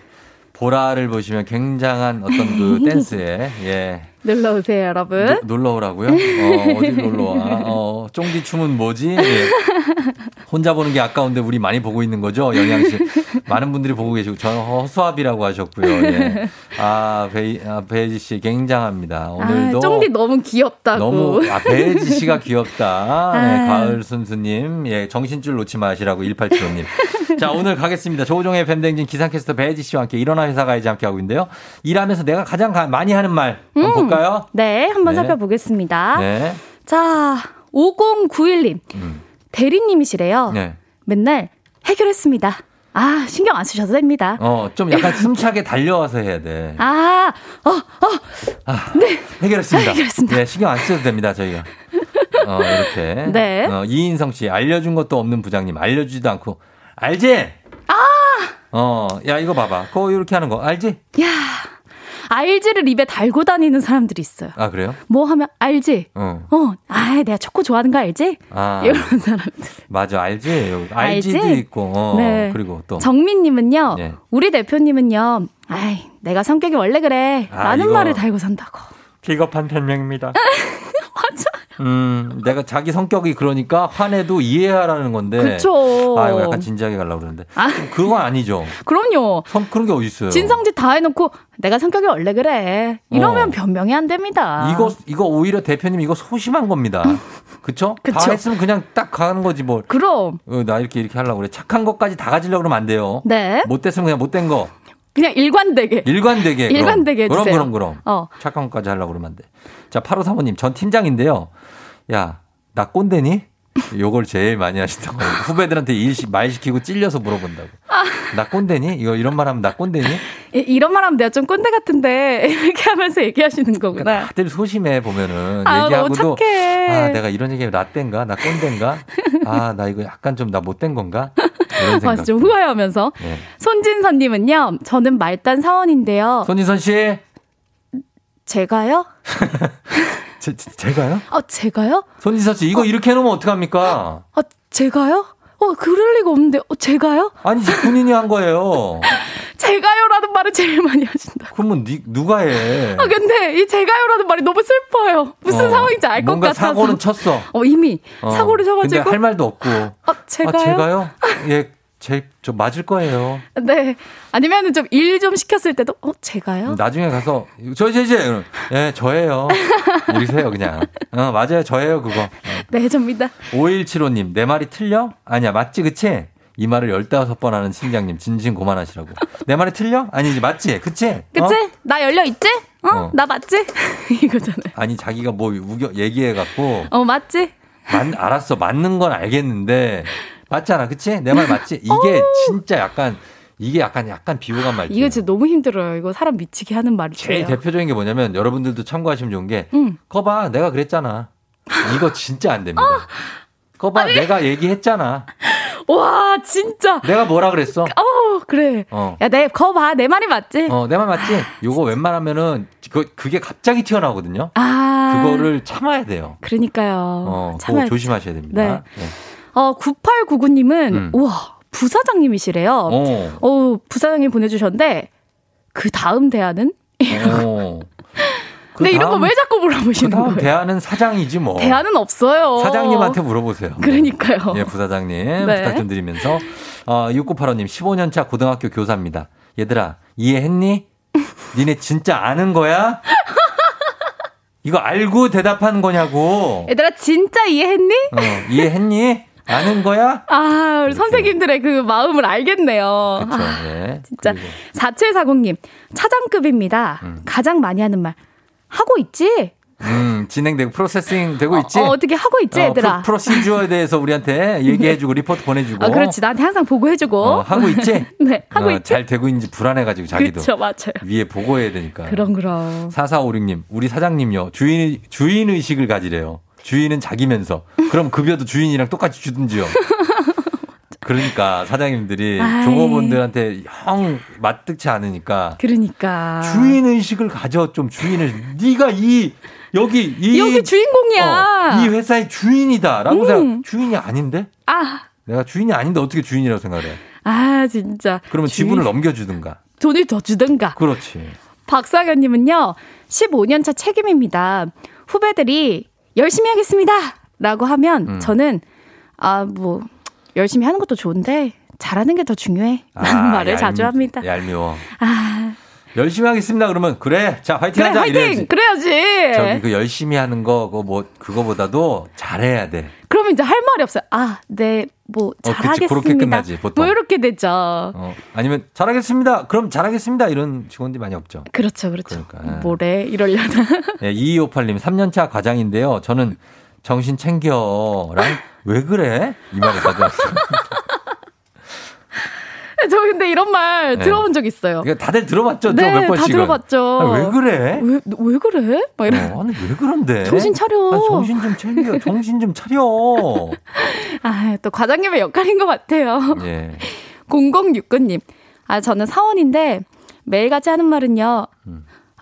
보라를 보시면 굉장한 어떤 그 댄스에, 예. 놀러 오세요, 여러분. 노- 놀러 오라고요? 어, 어디 놀러 와? 어, 쫑디 춤은 뭐지? 예. 혼자 보는 게 아까운데 우리 많이 보고 있는 거죠? 영양 씨. 많은 분들이 보고 계시고, 저는 허수아비라고 하셨고요. 예. 아, 베이, 아, 베이지 씨 굉장합니다. 오늘도. 아, 쫑디 너무 귀엽다고. 너무, 아, 베이지 씨가 귀엽다. 네, 아. 가을 순수님. 예, 정신줄 놓지 마시라고 1875 님. 자, 오늘 가겠습니다. 조우종의 FM대행진 기상캐스터 베이지 씨와 함께 일어나 회사 가야지 함께 하고 있는데요. 일하면서 내가 가장 가- 많이 하는 말. 한번 볼까요? 네, 한번 네. 살펴보겠습니다. 네. 자, 5091님. 음. 대리님이시래요. 네. 맨날 해결했습니다. 아, 신경 안 쓰셔도 됩니다. 어, 좀 약간 숨차게 달려와서 해야 돼. 아, 어, 어, 아, 해결했습니다. 해결했습니다. 네, 신경 안 쓰셔도 됩니다, 저희가. 어, 이렇게. 네. 어, 이인성 씨, 알려준 것도 없는 부장님, 알려주지도 않고, 알지? 아! 어, 야, 이거 봐봐. 그거 이렇게 하는 거, 알지? 야, 알지를 입에 달고 다니는 사람들이 있어요. 아, 그래요? 뭐 하면 알지? 어. 어, 아, 내가 초코 좋아하는 거 알지? 아. 이런 사람들. 맞아, 알지? 알지도 알지? 있고, 어, 네. 그리고 또. 정민님은요, 예. 우리 대표님은요, 아이, 내가 성격이 원래 그래. 아, 라는 이거- 말을 달고 산다고. 비겁한 변명입니다. 맞아. 음, 내가 자기 성격이 그러니까 화내도 이해하라는 건데. 그쵸. 아, 이거 약간 진지하게 가려고 그러는데. 아. 그건 아니죠. 그럼요. 성, 그런 게 어딨어요. 진성짓 다 해놓고 내가 성격이 원래 그래. 이러면 어. 변명이 안 됩니다. 이거 이거 오히려 대표님 이거 소심한 겁니다. 그쵸? 다 그쵸. 했으면 그냥 딱 가는 거지 뭘. 그럼 어, 나 이렇게 이렇게 하려고 그래. 착한 것까지 다 가지려고 그러면 안 돼요. 네. 못됐으면 그냥 못된 거. 그냥 일관되게. 일관되게. 그럼. 일관되게 그럼 해주세요. 그럼 그럼. 어. 착한 것까지 하려고 그러면 안 돼. 자, 8호 사모님. 전 팀장인데요. 야, 나 꼰대니? 요걸 제일 많이 하시던 거예요. 후배들한테 일 시, 말 시키고 찔려서 물어본다고. 아. 나 꼰대니? 이거 이런 말 하면 나 꼰대니? 이- 이런 말 하면 내가 좀 꼰대 같은데 이렇게 하면서 얘기하시는 거구나. 다들 소심해 보면은 아, 얘기하고도. 아 내가 이런 얘기하면 나 땐가 나 꼰대인가 아 나 이거 약간 좀 나 못된 건가 맞아, 좀 후회하면서. 네. 손진선님은요, 저는 말단 사원인데요. 손인선 씨 제가요? 제, 제- 제가요 어, 제가요? 손인선 씨 이거 이렇게 해놓으면 어떡합니까 어, 제가요? 어, 그럴 리가 없는데, 어, 제가요? 아니지 본인이 한 거예요 제가요라는 말을 제일 많이 하신다. 그러면 니, 누가 해 아, 근데 이 제가요라는 말이 너무 슬퍼요. 무슨 어, 상황인지 알 것 같아서. 사고는 쳤어 어, 이미 어, 사고를 쳐가지고. 근데 할 말도 없고 어, 제가요? 아 제가요 예 제저 맞을 거예요 네. 아니면은 좀 일 좀 시켰을 때도, 어, 제가요? 나중에 가서 저저저예 저예요 이러세요 그냥 어 맞아요 저예요 그거 네, 접니다. 5175 님, 내 말이 틀려? 아니야, 맞지, 그치? 이 말을 15번 하는 팀장님, 진심 고만하시라고. 내 말이 틀려? 아니지, 맞지? 그치? 그치? 어? 나 열려 있지? 어, 나 맞지? 이거잖아요. 아니 자기가 뭐 우겨 얘기해 갖고 어, 맞지? 만, 알았어 맞는 건 알겠는데 맞잖아, 그치? 내 말 맞지? 이게 진짜 약간 이게 약간 약간 비호감 말이야. 이거 진짜 너무 힘들어요. 이거 사람 미치게 하는 말이에요. 제일 대표적인 게 뭐냐면 여러분들도 참고하시면 좋은 게 응. 거봐 내가 그랬잖아. 이거 진짜 안 됩니다. 어. 거봐 내가 얘기했잖아. 와, 진짜. 내가 뭐라 그랬어? 어, 그래. 어. 야, 내, 거 봐. 내 말이 맞지? 어, 내 말 맞지? 요거 웬만하면은 그 그게 갑자기 튀어나오거든요. 아. 그거를 참아야 돼요. 그러니까요. 어, 그거 참아야 조심하셔야 됩니다. 네. 어, 9899님은, 음. 우와, 부사장님이시래요. 어. 어, 부사장님 보내주셨는데, 그 다음 대안은? 어. 그 근데 이런 거 왜 자꾸 그 물어보시는 다음 거예요? 대안은 사장이지 뭐. 대안은 없어요. 사장님한테 물어보세요. 그러니까요. 예, 부사장님 네. 부탁 좀 드리면서 어, 6985님 15년 차 고등학교 교사입니다. 얘들아 이해했니? 니네 진짜 아는 거야? 이거 알고 대답하는 거냐고. 얘들아, 진짜 이해했니? 어, 이해했니? 아는 거야? 아, 우리 선생님들의 그 마음을 알겠네요. 그렇죠. 아, 예. 진짜 4740님 차장급입니다. 음. 가장 많이 하는 말 하고 있지? 음, 진행되고 프로세싱 되고 있지? 어, 어떻게 하고 있지, 어, 얘들아? 프로, 시주어에 대해서 우리한테 얘기해주고 리포트 보내주고. 아, 그렇지. 나한테 항상 보고해주고. 어, 하고 있지? 네, 하고 어, 있지. 잘 되고 있는지 불안해가지고 자기도. 그렇죠, 맞아요. 위에 보고해야 되니까. 그럼 그럼. 4456님, 우리 사장님요, 주인, 주인의식을 가지래요. 주인은 자기면서. 그럼 급여도 주인이랑 똑같이 주든지요. 그러니까 사장님들이 아이. 종업원들한테 형 맞득치 않으니까 그러니까. 주인 의식을 가져 좀 주인을 네가 이 여기 이 여기 주인공이야. 어, 이 회사의 주인이다라고 음. 생각 주인이 아닌데 아, 내가 주인이 아닌데 어떻게 주인이라고 생각을 해 아, 진짜. 그러면 주인- 지분을 넘겨주든가 돈을 더 주든가. 그렇지 박상현님은요, 15년차 책임입니다. 후배들이 열심히 하겠습니다! 라고 하면 음. 저는, 아, 뭐, 열심히 하는 것도 좋은데, 잘하는 게 더 중요해. 라는 말을 아, 얄미- 자주 합니다. 얄미워 아, 열심히 하겠습니다 그러면 그래 자 화이팅 그래, 하자 화이팅! 이래야지 그래야지! 저기 그 열심히 하는 거 그거 뭐 그거보다도 잘해야 돼 그러면 이제 할 말이 없어요. 아, 네, 뭐, 그치, 잘하겠습니다. 그렇게 끝나지, 보통. 뭐, 이렇게 되죠. 어, 아니면 잘하겠습니다 그럼 잘하겠습니다 이런 직원들이 많이 없죠 그렇죠, 그렇죠. 그러니까. 뭐래, 이러려나. 네, 2258님, 3년차 과장인데요. 저는 정신 챙겨랑 왜 그래? 이 말을 하시죠. 저 근데 이런 말 네. 들어본 적 있어요. 이거 다들 들어봤죠? 네, 저몇 다 번씩은. 들어봤죠. 아, 왜 그래? 왜, 왜 그래? 막 이런. 어, 아니, 왜 그런데? 정신 차려. 아, 정신 좀 챙겨. 정신 좀 차려. 아, 또 과장님의 역할인 것 같아요. 예. 0069님. 아, 저는 사원인데 매일같이 하는 말은요.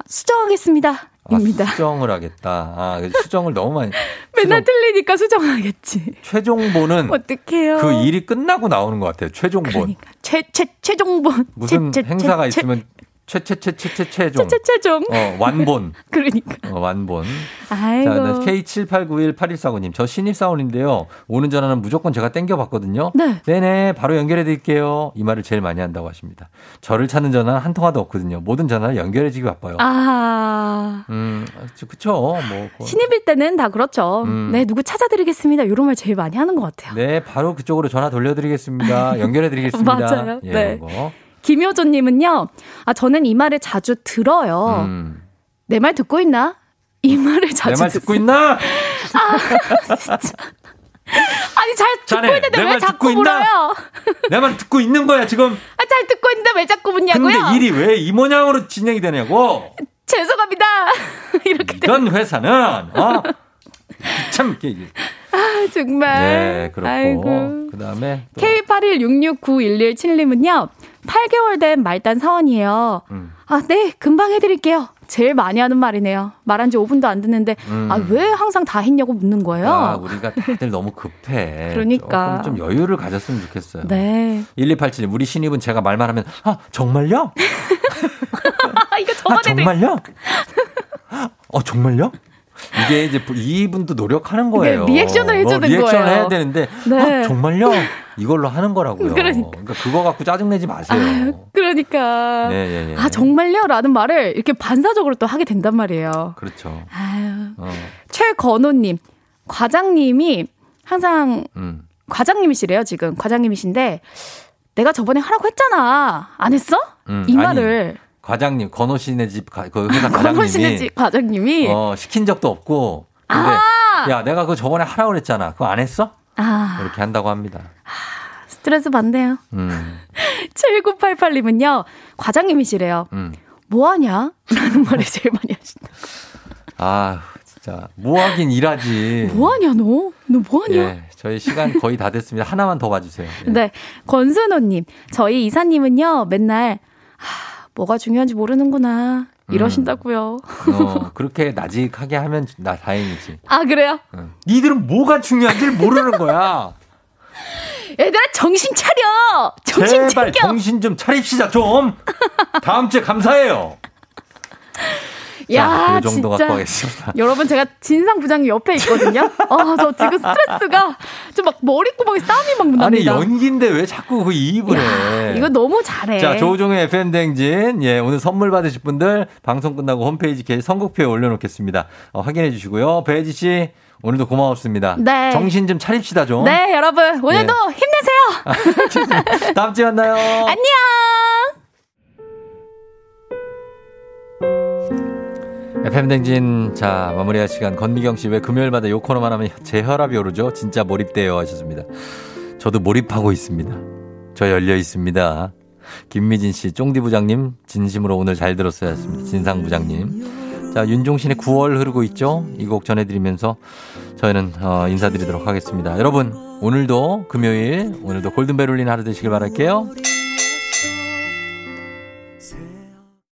수정하겠습니다. 아, 입니다. 수정을 하겠다. 아, 수정을 너무 많이. 맨날 틀리니까 수정하겠지. 최종본은 어떡해요. 그 일이 끝나고 나오는 것 같아요. 최종본. 최, 최, 최종본. 무슨 최, 최, 행사가 최, 있으면 최, 최, 최, 최, 최, 최종. 최, 최, 최종. 어, 완본. 그러니까. 어, 완본. 아이고. 자, 네, K78918149님. 저 신입사원인데요. 오는 전화는 무조건 제가 땡겨봤거든요. 네. 네네, 바로 연결해드릴게요. 이 말을 제일 많이 한다고 하십니다. 저를 찾는 전화는 한 통화도 없거든요. 모든 전화를 연결해주기 바빠요. 아. 음, 그쵸. 뭐. 그거. 신입일 때는 다 그렇죠. 음. 네, 누구 찾아드리겠습니다. 이런 말 제일 많이 하는 것 같아요. 네, 바로 그쪽으로 전화 돌려드리겠습니다. 연결해드리겠습니다. 맞아요. 예, 네. 이거. 김효조님은요, 아, 저는 이 말을 자주 들어요. 음. 내말 듣고 있나? 이 말을 자주 내 말 듣- 듣고 있나? 아, 진짜. 아니, 잘 듣고 자네, 있는데 내왜말 자꾸? 물어요? 내 말 듣고 있는 거야, 지금. 아, 잘 듣고 있는데 왜 자꾸 묻냐고요? 근데 일이 왜 이 모양으로 진행이 되냐고. 죄송합니다. 이렇게 이런 회사는, 어? 참, 이게. 아, 정말. 네, 그렇고. 아이고. 그 다음에. K81669117님은요, 8개월 된 말단 사원이에요. 음. 아, 네, 금방 해드릴게요. 제일 많이 하는 말이네요. 말한 지 5분도 안 됐는데, 음. 아, 왜 항상 다 했냐고 묻는 거예요? 아, 우리가 다들 너무 급해. 그러니까. 좀 여유를 가졌으면 좋겠어요. 네. 1287님, 우리 신입은 제가 말만 하면, 아, 정말요? 아, 이거 아, 저번에도 정말요? 어, 정말요? 이게 이제 이분도 노력하는 거예요. 리액션을 해주는 리액션을 거예요. 해야 되는데, 네. 아, 정말요? 이걸로 하는 거라고요. 그러니까. 그러니까 그거 갖고 짜증내지 마세요. 아유, 그러니까. 네, 예, 예. 아, 정말요? 라는 말을 이렇게 반사적으로 또 하게 된단 말이에요. 그렇죠. 아유. 어, 최건호님, 과장님이 항상 음. 과장님이시래요, 지금. 과장님이신데, 내가 저번에 하라고 했잖아. 안 했어? 음, 이 아니, 말을. 과장님, 건호 씨네 집, 가- 그 회사 과장님이. 씨네 집 과장님이 어, 시킨 적도 없고. 근데, 아! 야, 내가 그거 저번에 하라고 그랬잖아. 그거 안 했어? 아 이렇게 한다고 합니다. 스트레스 받네요. 음, 7988님은요 과장님이시래요. 음. 뭐 하냐? 라는 말을 제일 많이 하신다. 아, 진짜. 뭐 하긴 일하지. 뭐 하냐 너? 너 뭐 하냐? 예, 저희 시간 거의 다 됐습니다. 하나만 더 봐주세요. 예. 네. 권순호님, 저희 이사님은요, 맨날, 하, 뭐가 중요한지 모르는구나. 이러신다고요. 어, 그렇게 나직하게 하면 나 다행이지. 아, 그래요? 응. 니들은 뭐가 중요한지를 모르는 거야. 얘들아, 정신 차려! 정신 제발 차려! 정신 좀 차립시다 좀. 다음 주에 감사해요. 야, 자, 그 정도 진짜. 갖고 하겠습니다. 여러분, 제가 진상 부장님 옆에 있거든요. 아, 저 지금 스트레스가 좀 막 머리구멍에 땀이 막 납니다. 아니 연기인데 왜 자꾸 그 이입을 해? 이거 너무 잘해. 자, 조우종의 FM 댕진. 예, 오늘 선물 받으실 분들 방송 끝나고 홈페이지 게 선곡표에 올려놓겠습니다. 어, 확인해 주시고요. 배지 씨, 오늘도 고마웠습니다. 네. 정신 좀 차립시다 좀. 네, 여러분, 오늘도 힘내세요! 다음 주에 만나요. 안녕! FM 댕진 자 마무리할 시간 건미경 씨 왜 금요일마다 요 코너만 하면 제 혈압이 오르죠? 진짜 몰입돼요 하셨습니다. 저도 몰입하고 있습니다. 저 열려 있습니다. 김미진 씨, 쫑디 부장님 진심으로 오늘 잘 들었어야 했습니다. 진상 부장님. 자 윤종신의 9월 흐르고 있죠? 이 곡 전해드리면서 저희는 어, 인사드리도록 하겠습니다. 여러분 오늘도 금요일 오늘도 골든벨 울리는 하루 되시길 바랄게요.